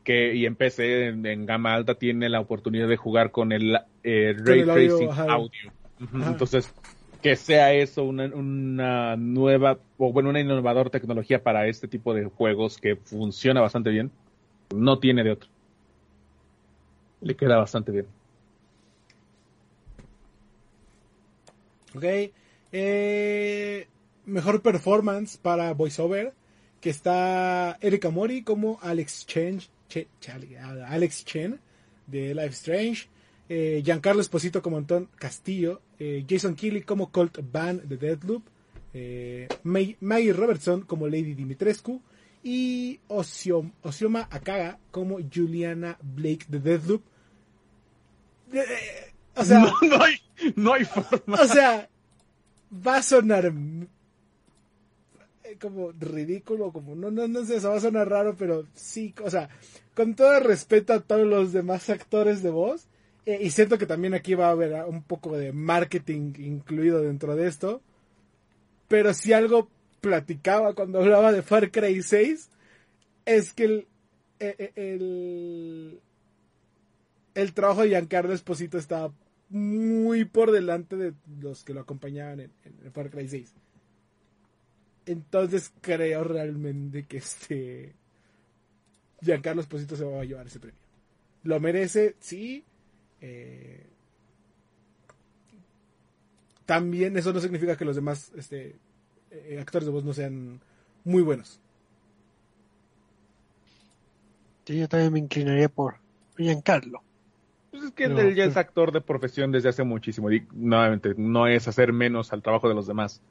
que y en PC en, gama alta tiene la oportunidad de jugar con el eh, Ray Tracing audio. Entonces, que sea eso una, una nueva o bueno una innovadora tecnología para este tipo de juegos que funciona bastante bien no tiene de otro le queda bastante bien ok eh, mejor performance para voiceover que está Erika Mori como Alex Chen, Alex Chen de Life Strange eh, Giancarlo Esposito como Anton Castillo, eh, Jason Keighley como Colt Van de Deadloop, eh, Maggie Robertson como Lady Dimitrescu y Osioma Akaga como Juliana Blake de Deadloop. Eh, o sea, *laughs* no, hay, no hay forma. O sea, va a sonar como ridículo, como no, no, no sé, eso va a sonar raro, pero sí, o sea, con todo respeto a todos los demás actores de voz, eh, y siento que también aquí va a haber un poco de marketing incluido dentro de esto. Pero si algo platicaba cuando hablaba de Far Cry 6, es que el, eh, eh, el, el, trabajo de Giancarlo Esposito estaba muy por delante de los que lo acompañaban en, en Far Cry 6. Entonces creo realmente que este Giancarlo Esposito se va a llevar ese premio. Lo merece, sí, eh, también eso no significa que los demás este, eh, actores de voz no sean muy buenos. Sí, yo también me inclinaría por Giancarlo. Pues es que él ya es actor de profesión desde hace muchísimo. Y nuevamente, no es hacer menos al trabajo de los demás.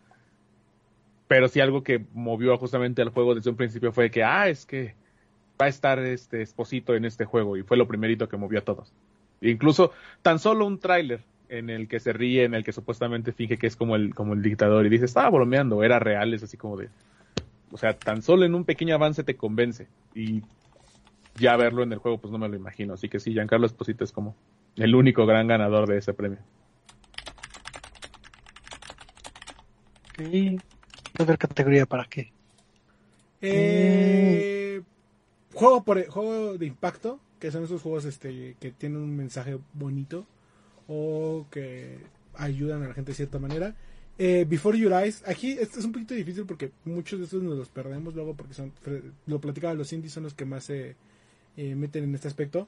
Pero sí algo que movió justamente al juego desde un principio fue que, ah, es que va a estar este esposito en este juego. Y fue lo primerito que movió a todos. Incluso tan solo un tráiler en el que se ríe, en el que supuestamente finge que es como el, como el dictador y dice, estaba bromeando, era real, es así como de... O sea, tan solo en un pequeño avance te convence. Y ya verlo en el juego, pues no me lo imagino. Así que sí, Giancarlo Esposito es como el único gran ganador de ese premio. ¿Y otra categoría para qué? Eh, juego por juego de impacto, que son esos juegos este que tienen un mensaje bonito o que ayudan a la gente de cierta manera. Eh, Before Your Eyes, aquí esto es un poquito difícil porque muchos de estos nos los perdemos luego porque son, lo platicaba, los indies son los que más se eh, meten en este aspecto.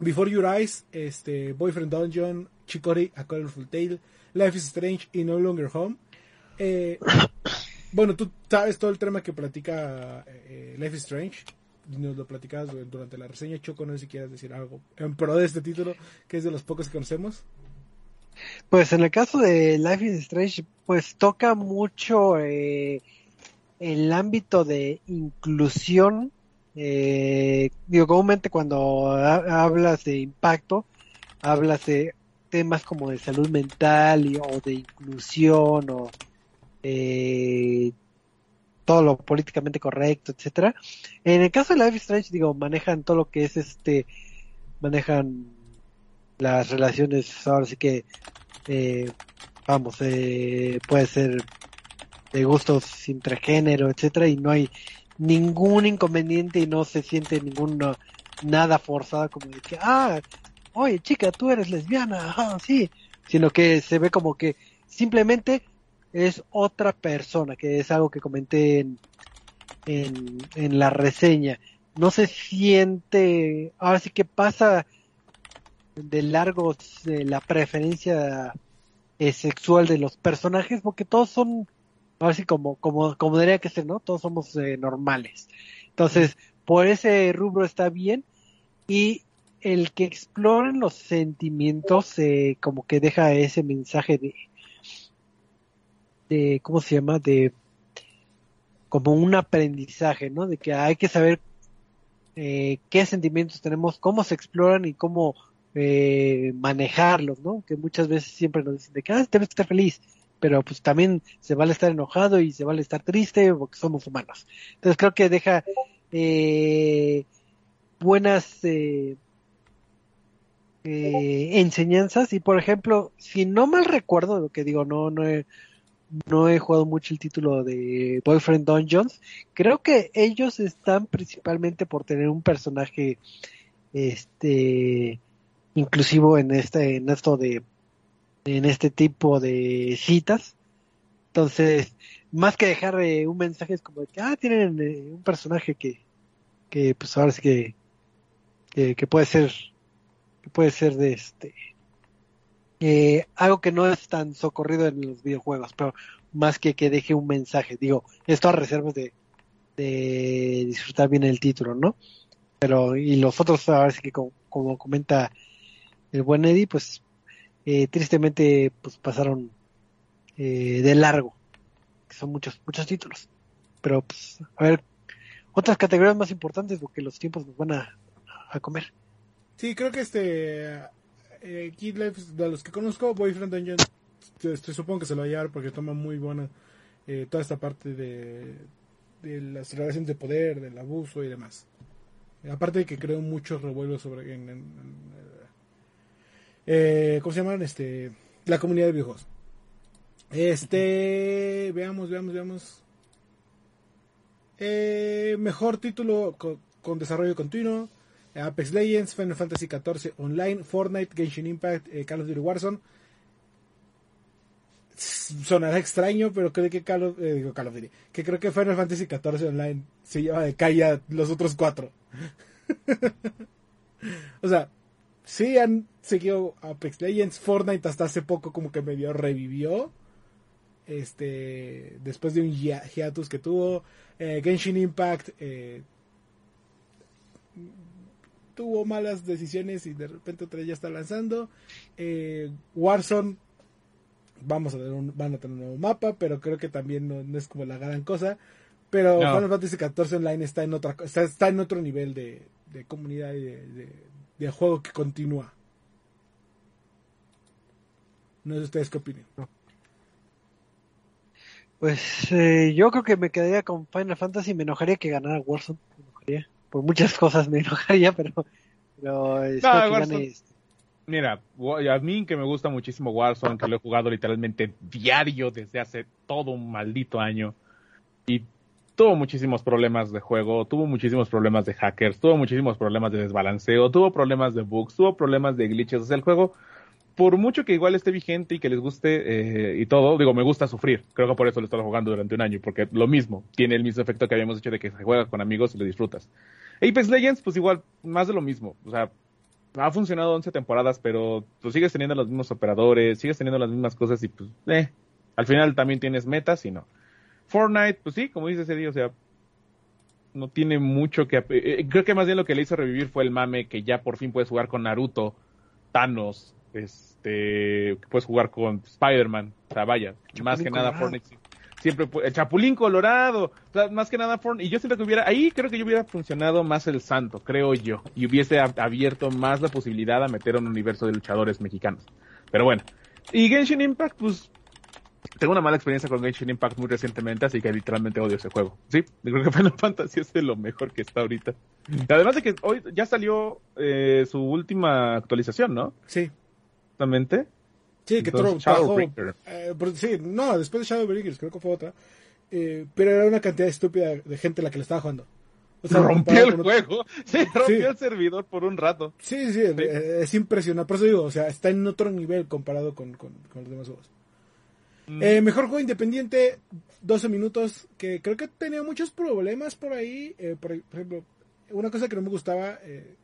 Before Your Eyes, este, Boyfriend Dungeon, Chicory, A Colorful Tale, Life is Strange y No Longer Home. Eh, *coughs* bueno, tú sabes todo el tema que platica eh, Life is Strange. Nos lo platicabas durante la reseña. Choco, no sé si quieres decir algo en pro de este título, que es de los pocos que conocemos. Pues en el caso de Life is Strange, pues toca mucho el ámbito de inclusión eh, digo, comúnmente cuando hablas de impacto, hablas de temas como de salud mental o de inclusión o eh, todo lo políticamente correcto, etcétera. En el caso de Life Strange, digo, manejan todo lo que es este, manejan las relaciones, ahora sí que, eh, vamos, eh, puede ser de gustos intergénero, etcétera, y no hay ningún inconveniente y no se siente ninguna nada forzada como de que ah oye chica tú eres lesbiana *laughs* ah, sí sino que se ve como que simplemente es otra persona que es algo que comenté en, en, la reseña no se siente ahora sí que pasa de largo de la preferencia eh, sexual de los personajes porque todos son así como, como, como debería que ser, ¿no? Todos somos eh, normales. Entonces, por ese rubro está bien. Y el que exploren los sentimientos, eh, como que deja ese mensaje de, de, ¿cómo se llama? De, como un aprendizaje, ¿no? De que hay que saber eh, qué sentimientos tenemos, cómo se exploran y cómo eh, manejarlos, ¿no? Que muchas veces siempre nos dicen de que, ah, debes estar feliz pero pues también se vale estar enojado y se vale estar triste porque somos humanos. Entonces creo que deja eh, buenas eh, eh, enseñanzas y por ejemplo, si no mal recuerdo, lo que digo, no, no he, no he jugado mucho el título de Boyfriend Dungeons, creo que ellos están principalmente por tener un personaje este inclusivo en este en esto de en este tipo de citas. Entonces, más que dejar eh, un mensaje es como de que, ah, tienen eh, un personaje que, que pues ahora sí que, que, puede ser, que puede ser de este, eh, algo que no es tan socorrido en los videojuegos, pero más que que deje un mensaje. Digo, esto a reservas de, disfrutar bien el título, ¿no? Pero, y los otros, ahora sí que como, como comenta el buen Eddie, pues eh, tristemente pues pasaron eh, de largo, que son muchos, muchos títulos. Pero pues, a ver, otras categorías más importantes porque los tiempos nos van a, a comer. Sí, creo que este eh, Kid Life, de los que conozco, Boyfriend Dungeon, supongo que se lo va a llevar porque toma muy buena eh, toda esta parte de, de las relaciones de poder, del abuso y demás. Aparte de que creo muchos revuelos sobre en, eh, ¿Cómo se llaman? Este, la comunidad de viejos. Este, veamos, veamos, veamos. Eh, mejor título con, desarrollo continuo. Apex Legends, Final Fantasy XIV Online, Fortnite, Genshin Impact, eh, Call of. Sonará extraño, pero creo que Call of, eh, que creo que Final Fantasy XIV Online se lleva de calle los otros cuatro. *laughs* o sea, sí han seguido Apex Legends, Fortnite hasta hace poco como que medio revivió. Este, después de un hiatus que tuvo, eh, Genshin Impact, eh, tuvo malas decisiones y de repente otra ya está lanzando. Eh, Warzone, vamos a tener un, van a tener un nuevo mapa, pero creo que también no, no es como la gran cosa. Pero No. Final Fantasy XIV Online está en otra, está, está en otro nivel de, de comunidad y de, de- de juego que continúa. No sé ustedes qué opinan. Pues eh, yo creo que me quedaría con Final Fantasy. Me enojaría que ganara Warzone. Me enojaría. Por muchas *laughs* cosas me enojaría, pero, pero que Warzone-. Mira, a mí que me gusta muchísimo Warzone, que lo he jugado literalmente diario desde hace todo un maldito año. Y tuvo muchísimos problemas de juego, tuvo muchísimos problemas de hackers, tuvo muchísimos problemas de desbalanceo, tuvo problemas de bugs, tuvo problemas de glitches. O sea, el juego, por mucho que igual esté vigente y que les guste eh, y todo, digo, me gusta sufrir. Creo que por eso lo he estado jugando durante un año, porque lo mismo, tiene el mismo efecto que habíamos hecho de que se juega con amigos y lo disfrutas. Apex Legends, pues igual, más de lo mismo. O sea, ha funcionado 11 temporadas, pero tú sigues teniendo los mismos operadores, sigues teniendo las mismas cosas y pues, eh, al final también tienes metas y no. Fortnite, pues sí, como dice Eddie, o sea, no tiene mucho que... eh, creo que más bien lo que le hizo revivir fue el mame que ya por fin puedes jugar con Naruto, Thanos, este, puedes jugar con Spider-Man, o sea, vaya, más que nada. Fortnite. Siempre, el Chapulín Colorado, o sea, más que nada Fortnite. Y yo siento que hubiera, ahí creo que yo hubiera funcionado más el santo, creo yo. Y hubiese ab- abierto más la posibilidad a meter un universo de luchadores mexicanos. Pero bueno. Y Genshin Impact, pues, tengo una mala experiencia con Genshin Impact muy recientemente, así que literalmente odio ese juego. Sí, creo que *laughs* Final Fantasy es de lo mejor que está ahorita. Y además de que hoy ya salió eh, su última actualización, ¿no? Sí. Justamente. Sí, que Entonces, trajo, eh, por- sí, no, después de Shadowbreakers, creo que fue otra. Eh, pero era una cantidad estúpida de gente la que le estaba jugando. O sea, rompió el juego. *laughs* Sí, rompió Sí. el servidor por un rato. Sí, sí, es impresionante. Por eso digo, o sea, está en otro nivel comparado con, con- con los demás juegos. Mm. Eh, mejor juego independiente, 12 minutos, que creo que tenía muchos problemas por ahí. eh, por, por ejemplo, una cosa que no me gustaba, eh,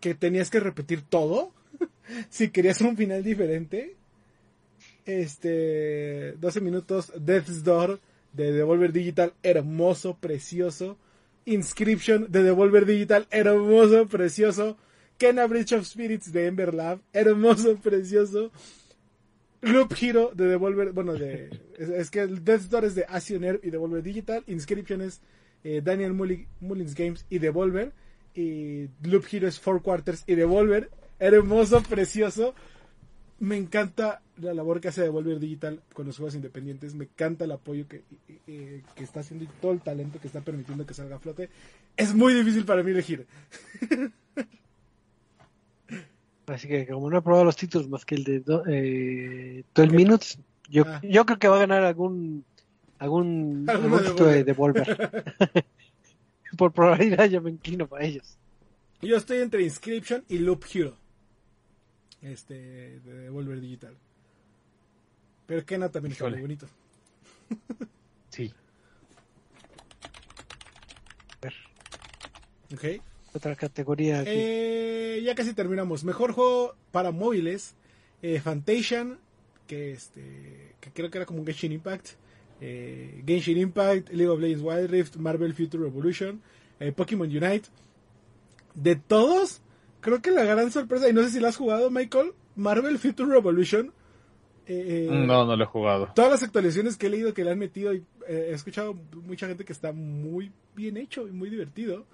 que tenías que repetir todo *laughs* si querías un final diferente. Este, 12 minutos, Death's Door de Devolver Digital, hermoso, precioso. Inscription de Devolver Digital, hermoso, precioso. Kena Bridge of Spirits de Ember Lab, hermoso, *laughs* precioso. Loop Hero de Devolver, bueno, de, es, que Death Door es de Asioner y Devolver Digital. Inscription es eh, Daniel Mulli- Mullins Games y Devolver. Y Loop Hero es Four Quarters y Devolver. Hermoso, precioso. Me encanta la labor que hace Devolver Digital con los juegos independientes. Me encanta el apoyo que, eh, que está haciendo y todo el talento que está permitiendo que salga a flote. Es muy difícil para mí elegir. *laughs* Así que como no he probado los títulos más que el de do- eh, 12 Minutes, yo, Ah. yo creo que va a ganar algún algún, algún título de Devolver. *laughs* Por probabilidad yo me inclino para ellos. Yo estoy entre Inscription y Loop Hero. Este, de Devolver Digital. Pero Kena también está muy Híjole. bonito. *laughs* Sí. Ok. Otra categoría aquí. Eh, ya casi terminamos. Mejor juego para móviles. Eh, Fantasian, que este que creo que era como un Genshin Impact. Eh, Genshin Impact, League of Legends Wild Rift, Marvel Future Revolution, eh, Pokémon Unite. De todos, creo que la gran sorpresa, y no sé si la has jugado, Michael, Marvel Future Revolution. eh, eh, No, no lo he jugado. todas las actualizaciones que he leído que le han metido y eh, he escuchado mucha gente que está muy bien hecho y muy divertido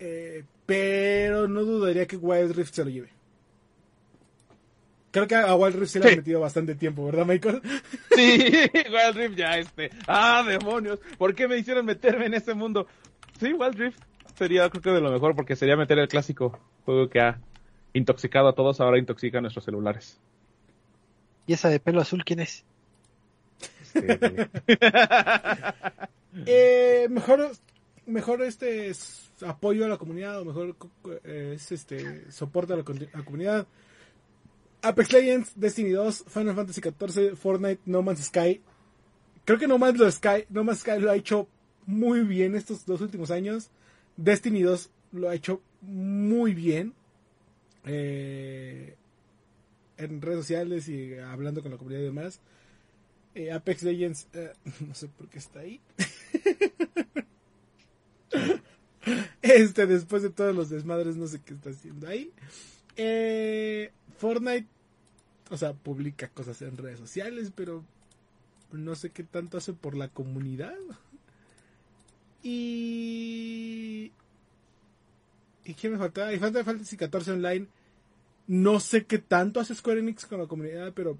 Eh, pero no dudaría que Wild Rift se lo lleve creo que a Wild Rift se le Sí. han metido bastante tiempo ¿verdad Michael? *laughs* Sí, Wild Rift ya este. Ah, demonios. ¿Por qué me hicieron meterme en ese mundo? Sí, Wild Rift sería creo que de lo mejor porque sería meter el clásico juego que ha intoxicado a todos, ahora intoxica a nuestros celulares. ¿Y esa de pelo azul quién es? *laughs* Eh, mejor mejor este es apoyo a la comunidad o mejor eh, es este soporte a la, con- a la comunidad Apex Legends, Destiny 2, Final Fantasy XIV, Fortnite, No Man's Sky. Creo que No Man's lo Sky, No Man's Sky lo ha hecho muy bien estos dos últimos años. Destiny 2 lo ha hecho muy bien. Eh, en redes sociales y hablando con la comunidad y demás. Eh, Apex Legends, eh, *laughs* no sé por qué está ahí. *laughs* Este, después de todos los desmadres, no sé qué está haciendo ahí. Eh, Fortnite, o sea, publica cosas en redes sociales, pero no sé qué tanto hace por la comunidad. Y... ¿Y qué me falta? Y falta Fantasy 14 Online. No sé qué tanto hace Square Enix con la comunidad, pero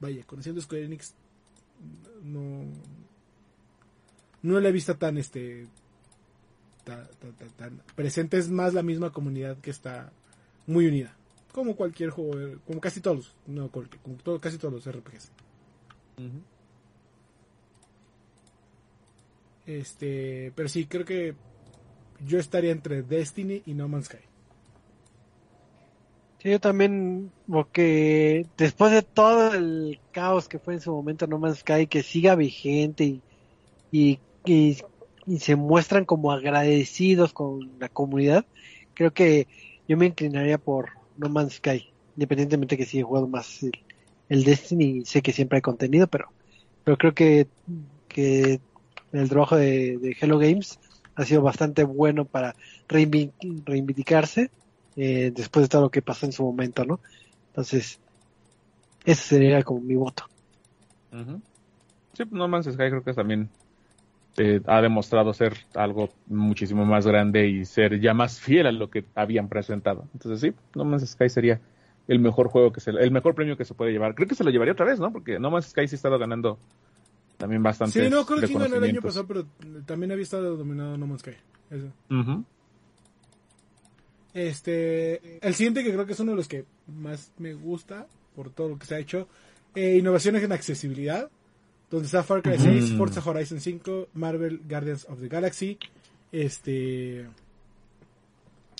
vaya, conociendo Square Enix, no... No la he visto tan, este... Tan, presente. Es más la misma comunidad que está muy unida. Como cualquier juego, como casi todos, no, como todo, casi todos los RPGs. Este, pero sí, creo que yo estaría entre Destiny y No Man's Sky. Yo también, porque después de todo el caos que fue en su momento No Man's Sky, que siga vigente y, y, y, se muestran como agradecidos con la comunidad, creo que yo me inclinaría por No Man's Sky, independientemente que si he jugado más el, el Destiny, sé que siempre hay contenido, pero, pero creo que, que el trabajo de, Hello Games ha sido bastante bueno para reivindicarse eh, después de todo lo que pasó en su momento, ¿no? Entonces, ese sería como mi voto. Sí, pues No Man's Sky creo que también ha demostrado ser algo muchísimo más grande y ser ya más fiel a lo que habían presentado. Entonces sí, No Man's Sky sería el mejor juego que se, el mejor premio que se puede llevar. Creo que se lo llevaría otra vez, ¿no? Porque No Man's Sky sí estaba ganando también bastante. Sí, no, creo que ganó el año pasado, pero también había estado dominado No Man's Sky. Eso. Uh -huh. Este, el siguiente que creo que es uno de los que más me gusta por todo lo que se ha hecho, eh, innovaciones en accesibilidad, donde está Far Cry 6, Forza Horizon 5, Marvel Guardians of the Galaxy, este,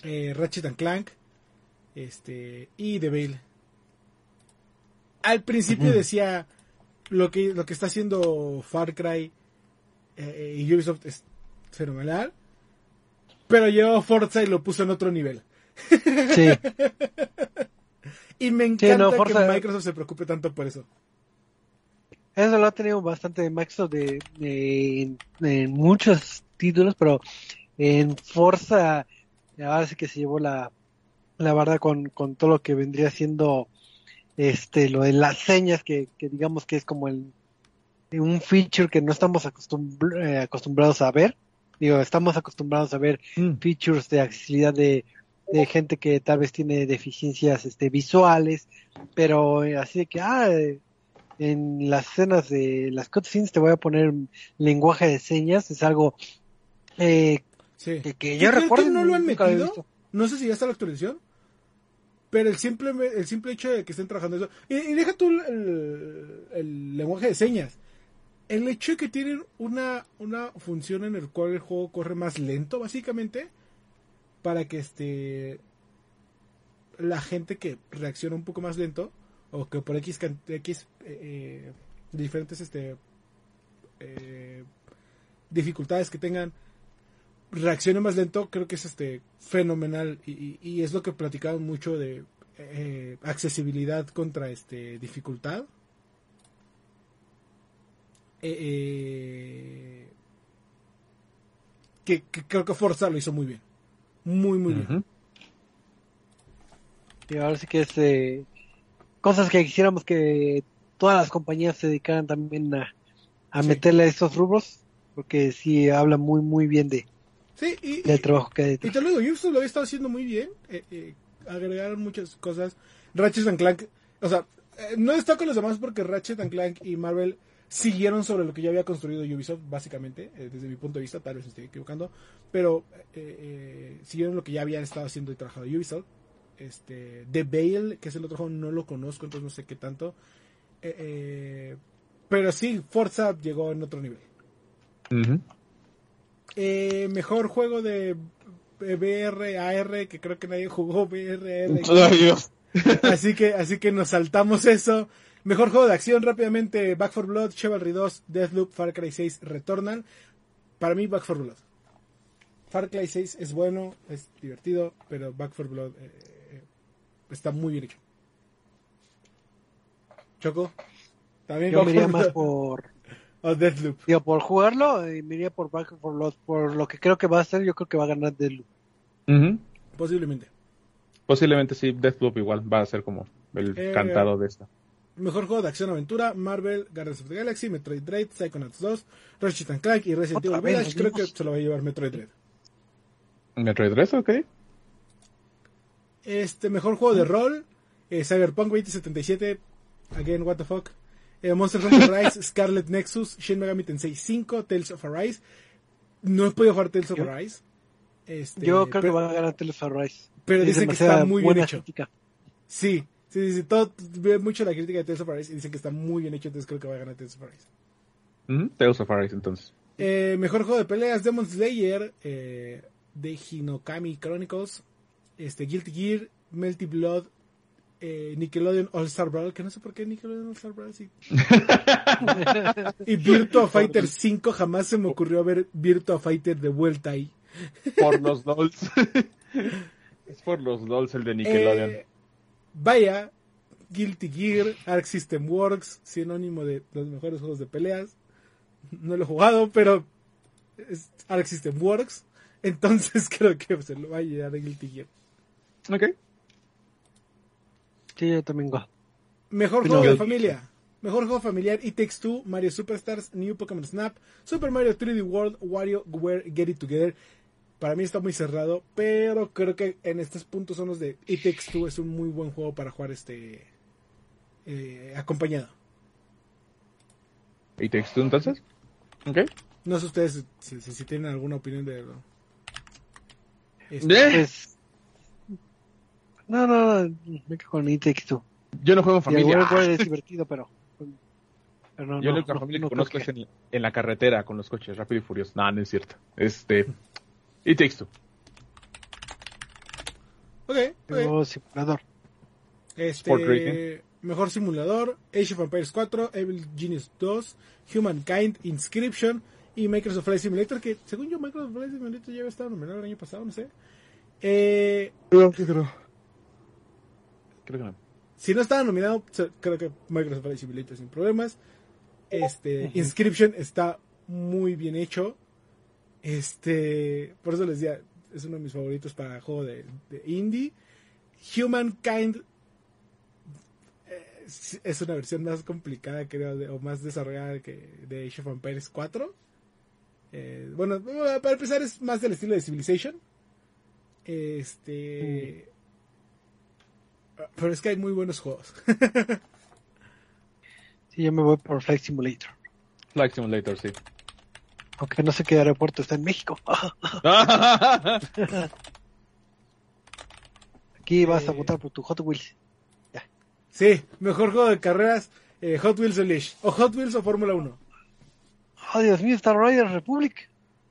eh, Ratchet and Clank, este, y The Veil. Al principio decía lo que lo que está haciendo Far Cry eh, y Ubisoft es fenomenal. Pero llevó Forza y lo puso en otro nivel. Sí. *laughs* y me encanta sí, no, Forza... que Microsoft se preocupe tanto por eso. Eso lo ha tenido bastante Microsoft de, de, en muchos títulos, pero en Forza ahora sí que se llevó la, la verdad con, con todo lo que vendría siendo este lo de las señas que, que digamos que es como el un feature que no estamos acostumbr eh, acostumbrados a ver. Digo estamos acostumbrados a ver mm. features de accesibilidad de, de, gente que tal vez tiene deficiencias este visuales pero eh, así de que ah en las escenas de las cutscenes te voy a poner lenguaje de señas es algo eh, sí. que, que yo recuerdo no lo han metido no sé si ya está la actualización pero el simple, el simple hecho de que estén trabajando eso. Y, deja tú el, el, lenguaje de señas. El hecho de que tienen una, una función en el cual el juego corre más lento, básicamente. Para que este. La gente que reacciona un poco más lento. O que por X, X eh, diferentes este, eh, dificultades que tengan reaccione más lento, creo que es este fenomenal y, y, y es lo que platicaban mucho de eh, accesibilidad contra este dificultad. Eh, eh, que, que, creo que Forza lo hizo muy bien, muy muy uh -huh. bien. Y ahora sí que es eh, cosas que quisiéramos que todas las compañías se dedicaran también a, a sí. meterle a estos rubros, porque sí habla muy muy bien de, Sí, y, del trabajo que. Y te lo digo, Ubisoft lo había estado haciendo muy bien. Eh, eh, agregaron muchas cosas. Ratchet and Clank, o sea, eh, no está con los demás porque Ratchet and Clank y Marvel siguieron sobre lo que ya había construido Ubisoft, básicamente, eh, desde mi punto de vista, tal vez me estoy equivocando, pero eh, siguieron lo que ya habían estado haciendo y trabajado Ubisoft. Este, The Veil, que es el otro juego, no lo conozco, entonces no sé qué tanto. pero sí, Forza llegó en otro nivel. Uh -huh. Eh, mejor juego de VR, AR, que creo que nadie jugó VR, AR. *laughs* Todavía. así que, así que nos saltamos eso. Mejor juego de acción rápidamente, Back 4 Blood, Chivalry 2, Deathloop, Far Cry 6, Retornan. Para mí, Back 4 Blood. Far Cry 6 es bueno, es divertido, pero Back 4 Blood eh, está muy bien hecho. Choco, también Yo me iría más por o Deathloop. Digo, por jugarlo, eh, me iría por Back for Blood. Por lo que creo que va a ser, yo creo que va a ganar Deathloop. Ujú. Posiblemente. Posiblemente sí, Deathloop igual va a ser como el Eh, cantado de esta. Mejor juego de acción aventura, Marvel, Guardians of the Galaxy, Metroid Dread, Psychonauts 2, Ratchet and Clank y Resident Evil Village. Creo que se lo va a llevar Metroid Dread. Metroid Dread, ok. Este, mejor juego de rol, eh, Cyberpunk 2077, again, what the fuck. Eh, Monster Hunter Rise, *laughs* Scarlet Nexus, Shin Megami Tensei 5, Tales of Arise. No he podido jugar Tales of Arise. Este, Yo creo que va a ganar Tales of Rise. pero dicen que está muy bien hecho. crítica. Sí, sí, sí, todo, veo mucho la crítica de Tales of Arise y dicen que está muy bien hecho, entonces creo que va a ganar Tales of Arise. Ujú, Tales of Arise, entonces. Eh, mejor juego de peleas, Demon Slayer, eh, de Hinokami Chronicles, este, Guilty Gear, Melty Blood, eh, Nickelodeon All Star Brawl, que no sé por qué Nickelodeon All Star Brawl, sí. *laughs* y Virtua Fighter 5, jamás se me ocurrió ver Virtua Fighter de vuelta ahí. Por los *laughs* LOLs. *laughs* es por los LOLs el de Nickelodeon. Eh, vaya, Guilty Gear, Arc System Works, sinónimo de los mejores juegos de peleas. No lo he jugado, pero es Arc System Works. Entonces creo que se lo va a llevar a Guilty Gear. Ok. Sí, yo también go. Mejor juego de familia. Mejor juego familiar, It Takes Two, Mario Superstars, New Pokémon Snap, Super Mario 3D World, WarioWare Get It Together. Para mí está muy cerrado, pero creo que en estos puntos son los de It Takes Two. Es un muy buen juego para jugar este eh, acompañado. ¿Y Takes Two entonces? Ok. No sé ustedes si, si- si tienen alguna opinión de lo. Este, Pues... No, no, no, me quedo con It Two. Yo no juego en familia. War es *laughs* divertido, pero... pero no, Yo no, la única no, familia no que conozco es en, en la carretera con los coches rápido y furioso. No, no es cierto. Este. Y Takes Two. ok, que- ok. Juego simulador. Este, mejor simulador, Age of Empires 4, Evil Genius 2, Humankind, Inscription y Microsoft Flight Simulator, que según yo Microsoft Flight Simulator ya había estado nominado el año pasado, no sé. Eh, Creo que creo. Creo que no. si no estaba nominado, creo que Microsoft Flight Simulator sin problemas. Este, Inscription está muy bien hecho. Este, por eso les decía, es uno de mis favoritos para juego de, de indie. Humankind eh, es- es una versión más complicada, creo, de- o más desarrollada que de Age of Empires 4. Eh, bueno, para empezar es más del estilo de Civilization. Este... Pero es que hay muy buenos juegos. *laughs* Sí, yo me voy por Flight Simulator. Flight Simulator, sí. Aunque no sé qué aeropuerto está en México. *laughs* Aquí vas a Eh. votar por tu Hot Wheels. Sí, mejor juego de carreras, eh, Hot Wheels Unleashed. O Hot Wheels o Fórmula 1. Oh, Dios mío, Star Riders Republic.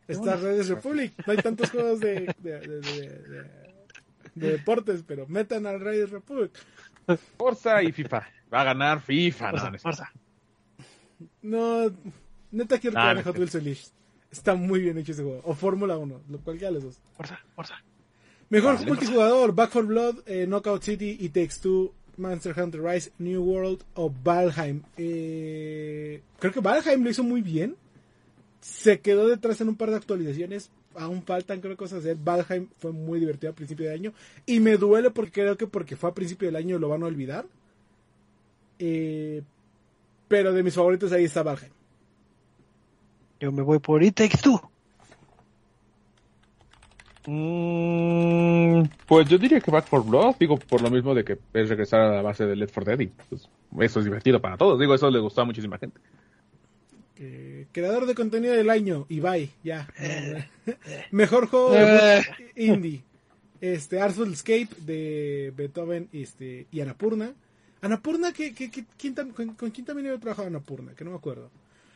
Está Raiders Republic. No hay tantos juegos de, de, de- de- de- de deportes, pero metan al Raiders Republic. Forza y FIFA. Va a ganar FIFA. No, Forza, no es- Forza. No, neta quiero que gane Hot. Wheels Unleashed. Está muy bien hecho ese juego. O Fórmula 1, lo cualquiera de los dos. Forza, Forza. Mejor Vale. multijugador, Back 4 Blood, eh, Knockout City, It Takes Two, Monster Hunter Rise, New World o Valheim. Eh, creo que Valheim lo hizo muy bien. Se quedó detrás en un par de actualizaciones. Aún faltan, creo, cosas hacer. Valheim fue muy divertido a principio de año. Y me duele porque creo que porque fue a principio del año lo van a olvidar. Eh, pero de mis favoritos ahí está Valheim. Yo me voy por It Takes Two. Mm, pues yo diría que Back 4 Blood, digo, por lo mismo de que es regresar a la base de Left 4 Dead y pues, eso es divertido para todos. Digo, eso le gustó a muchísima gente. Eh, creador de contenido del año, Ibai, ya. *laughs* Mejor juego de indie. Este, Artful Escape de Beethoven este, y Anapurna. Anapurna, ¿qué, qué, qué- quién tam- con, con quién también había trabajado Anapurna? Que no me acuerdo.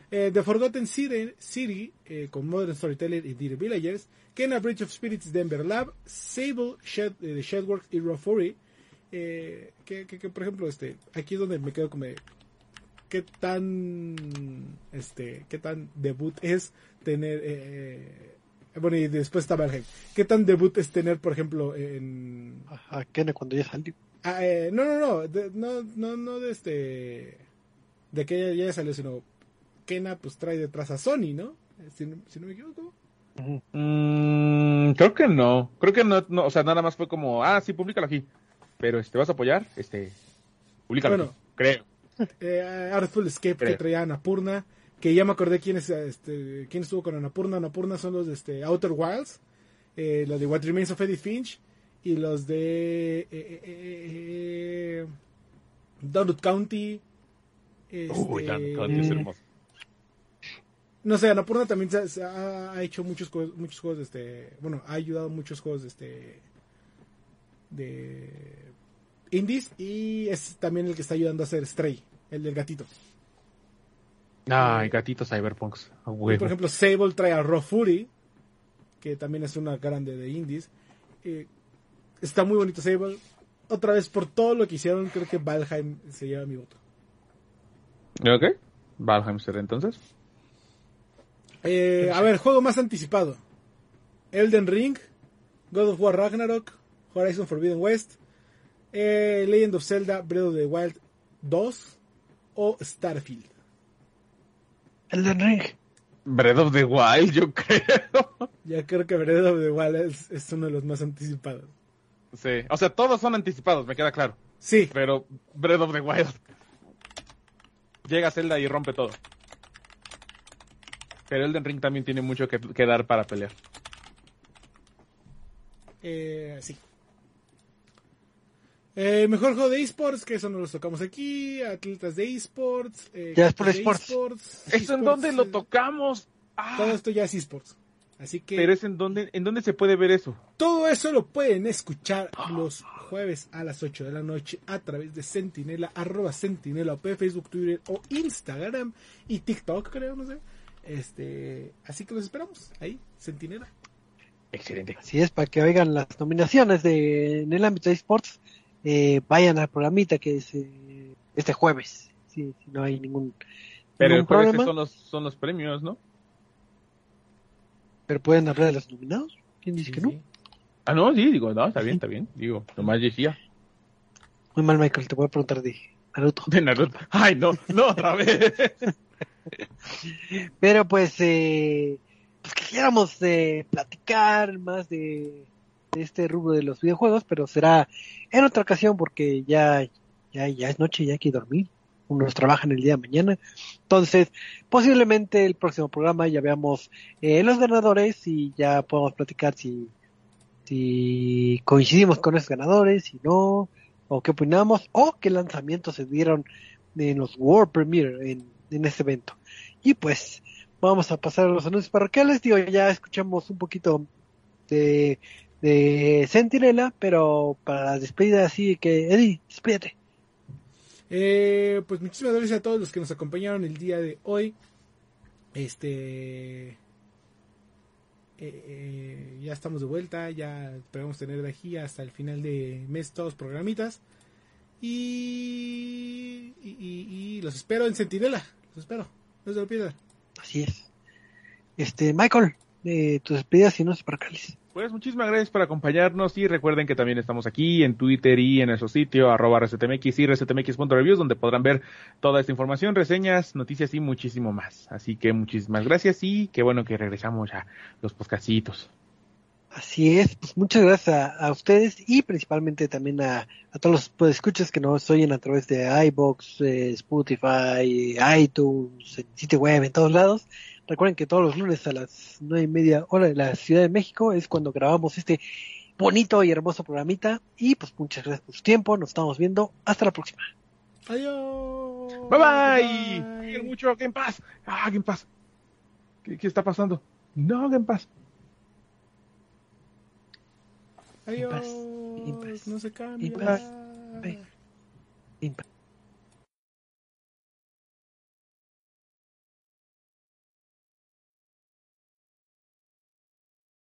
Eh, The Forgotten City, City eh, con Modern Storyteller y Dear Villagers. Kena Bridge of Spirits Denver Lab. Sable Shed, eh, de Shedworks y Raw Fury. Eh, que, que- que, por ejemplo, este, aquí es donde me quedo como qué tan este qué tan debut es tener eh, eh, bueno y después está Valheim qué tan debut es tener por ejemplo en A Kene cuando ya salió. ah, eh, no no no de, no no no de este de que ya, ya salió sino Kena pues trae detrás a Sony no si, no- si no me equivoco. Mm, creo que no. Creo que no, no, o sea, nada más fue como, ah, sí, públicalo aquí. Pero, este, ¿vas a apoyar? Este, públicalo Bueno. aquí. Creo. *laughs* Eh, Artful Escape que traía Anapurna, que ya me acordé quién, es, este, quién estuvo con Anapurna. Anapurna son los de este, Outer Wilds, eh, los de What Remains of Edith Finch y los de eh, eh, Donut County. este, Uy, Dan- Dan es mm. hermoso. No sé, Anapurna también se, se ha, ha hecho muchos, juegos- muchos juegos de este. Bueno, ha ayudado a muchos juegos de este. de. Indies. Y es también el que está ayudando a hacer Stray, el del gatito. Ay, gatito Cyberpunks. Y, huevo. por ejemplo, Sable trae a Raw Fury, que también es una grande de indies. Eh, está muy bonito Sable. Otra vez, por todo lo que hicieron, creo que Valheim se lleva mi voto. Ok. Valheim será entonces. Eh, a ver, juego más anticipado. Elden Ring, God of War Ragnarok, Horizon Forbidden West, eh, Legend of Zelda Breath of the Wild 2 o Starfield. Elden Ring. Breath of the Wild, yo creo. Ya creo que Breath of the Wild es, es uno de los más anticipados. Sí. O sea, todos son anticipados, me queda claro. Sí, Pero Breath of the Wild. Llega Zelda y rompe todo. Pero Elden Ring también tiene mucho que, que dar para pelear. eh, sí. Eh, mejor juego de esports, que eso no los tocamos aquí. Atletas de esports. Eh, Ya es por de esports. ¿Eso en esports, dónde lo eh, tocamos? Ah, Todo esto ya es esports. Así que pero es en dónde, en dónde se puede ver eso. Todo eso lo pueden escuchar los jueves a las 8 de la noche a través de Sentinela, arroba Sentinela OP, Facebook, Twitter o Instagram y TikTok, creo, no sé. Este, así que los esperamos ahí, Sentinela. Excelente. Así es, para que oigan las nominaciones de, en el ámbito de esports, eh, vayan al programita que es eh, este jueves. Sí, si no hay ningún, Pero el ningún jueves problema, son los, son los premios, ¿no? pero pueden hablar de los nominados. ¿Quién dice que no? Ah, no, sí, digo, no, está bien, está bien. Digo, nomás decía. Muy mal, Michael, te voy a preguntar de Naruto. De Naruto. Ay, no, no, otra vez. *laughs* Pero pues, eh, pues quisiéramos eh, platicar más de este rubro de los videojuegos, pero será en otra ocasión porque ya, ya, ya es noche, ya hay que dormir. Unos trabajan el día de mañana. Entonces, posiblemente el próximo programa ya veamos eh, los ganadores y ya podamos platicar si, si coincidimos con esos ganadores, si no, o qué opinamos, o qué lanzamientos se dieron en los World Premiere en, en este evento. Y pues vamos a pasar a los anuncios parroquiales. Digo, ya escuchamos un poquito de, de Sentinela, pero para la despedida así que, Eddie, despídete. Eh, pues muchísimas gracias a todos los que nos acompañaron el día de hoy. Este. eh, eh, ya estamos de vuelta, ya esperamos tener de aquí hasta el final de mes todos programitas. Y, y, y- y los espero en Sentinela, los espero, no se lo pierdan. Así es. Este, Michael, eh, tus despedidas y anuncios parroquiales. Pues muchísimas gracias por acompañarnos y recuerden que también estamos aquí en Twitter y en nuestro sitio arroba resetmx y resetmx.reviews donde podrán ver toda esta información, reseñas, noticias y muchísimo más. Así que muchísimas gracias y qué bueno que regresamos a los podcastitos. Así es, pues muchas gracias a, ustedes y principalmente también a, todos los escuchas que nos oyen a través de iBox, eh, Spotify, iTunes, sitio web, en todos lados. Recuerden que todos los lunes a las nueve y media hora de la Ciudad de México es cuando grabamos este bonito y hermoso programita. Y pues muchas gracias por su tiempo, nos estamos viendo, hasta la próxima. Adiós. Bye bye. Cuiden mucho, Game Pass. Ah, Game Pass. ¿Qué, qué está pasando? No, Game Pass. Adiós. Impas, impas, No se cambia. Bye. Impa.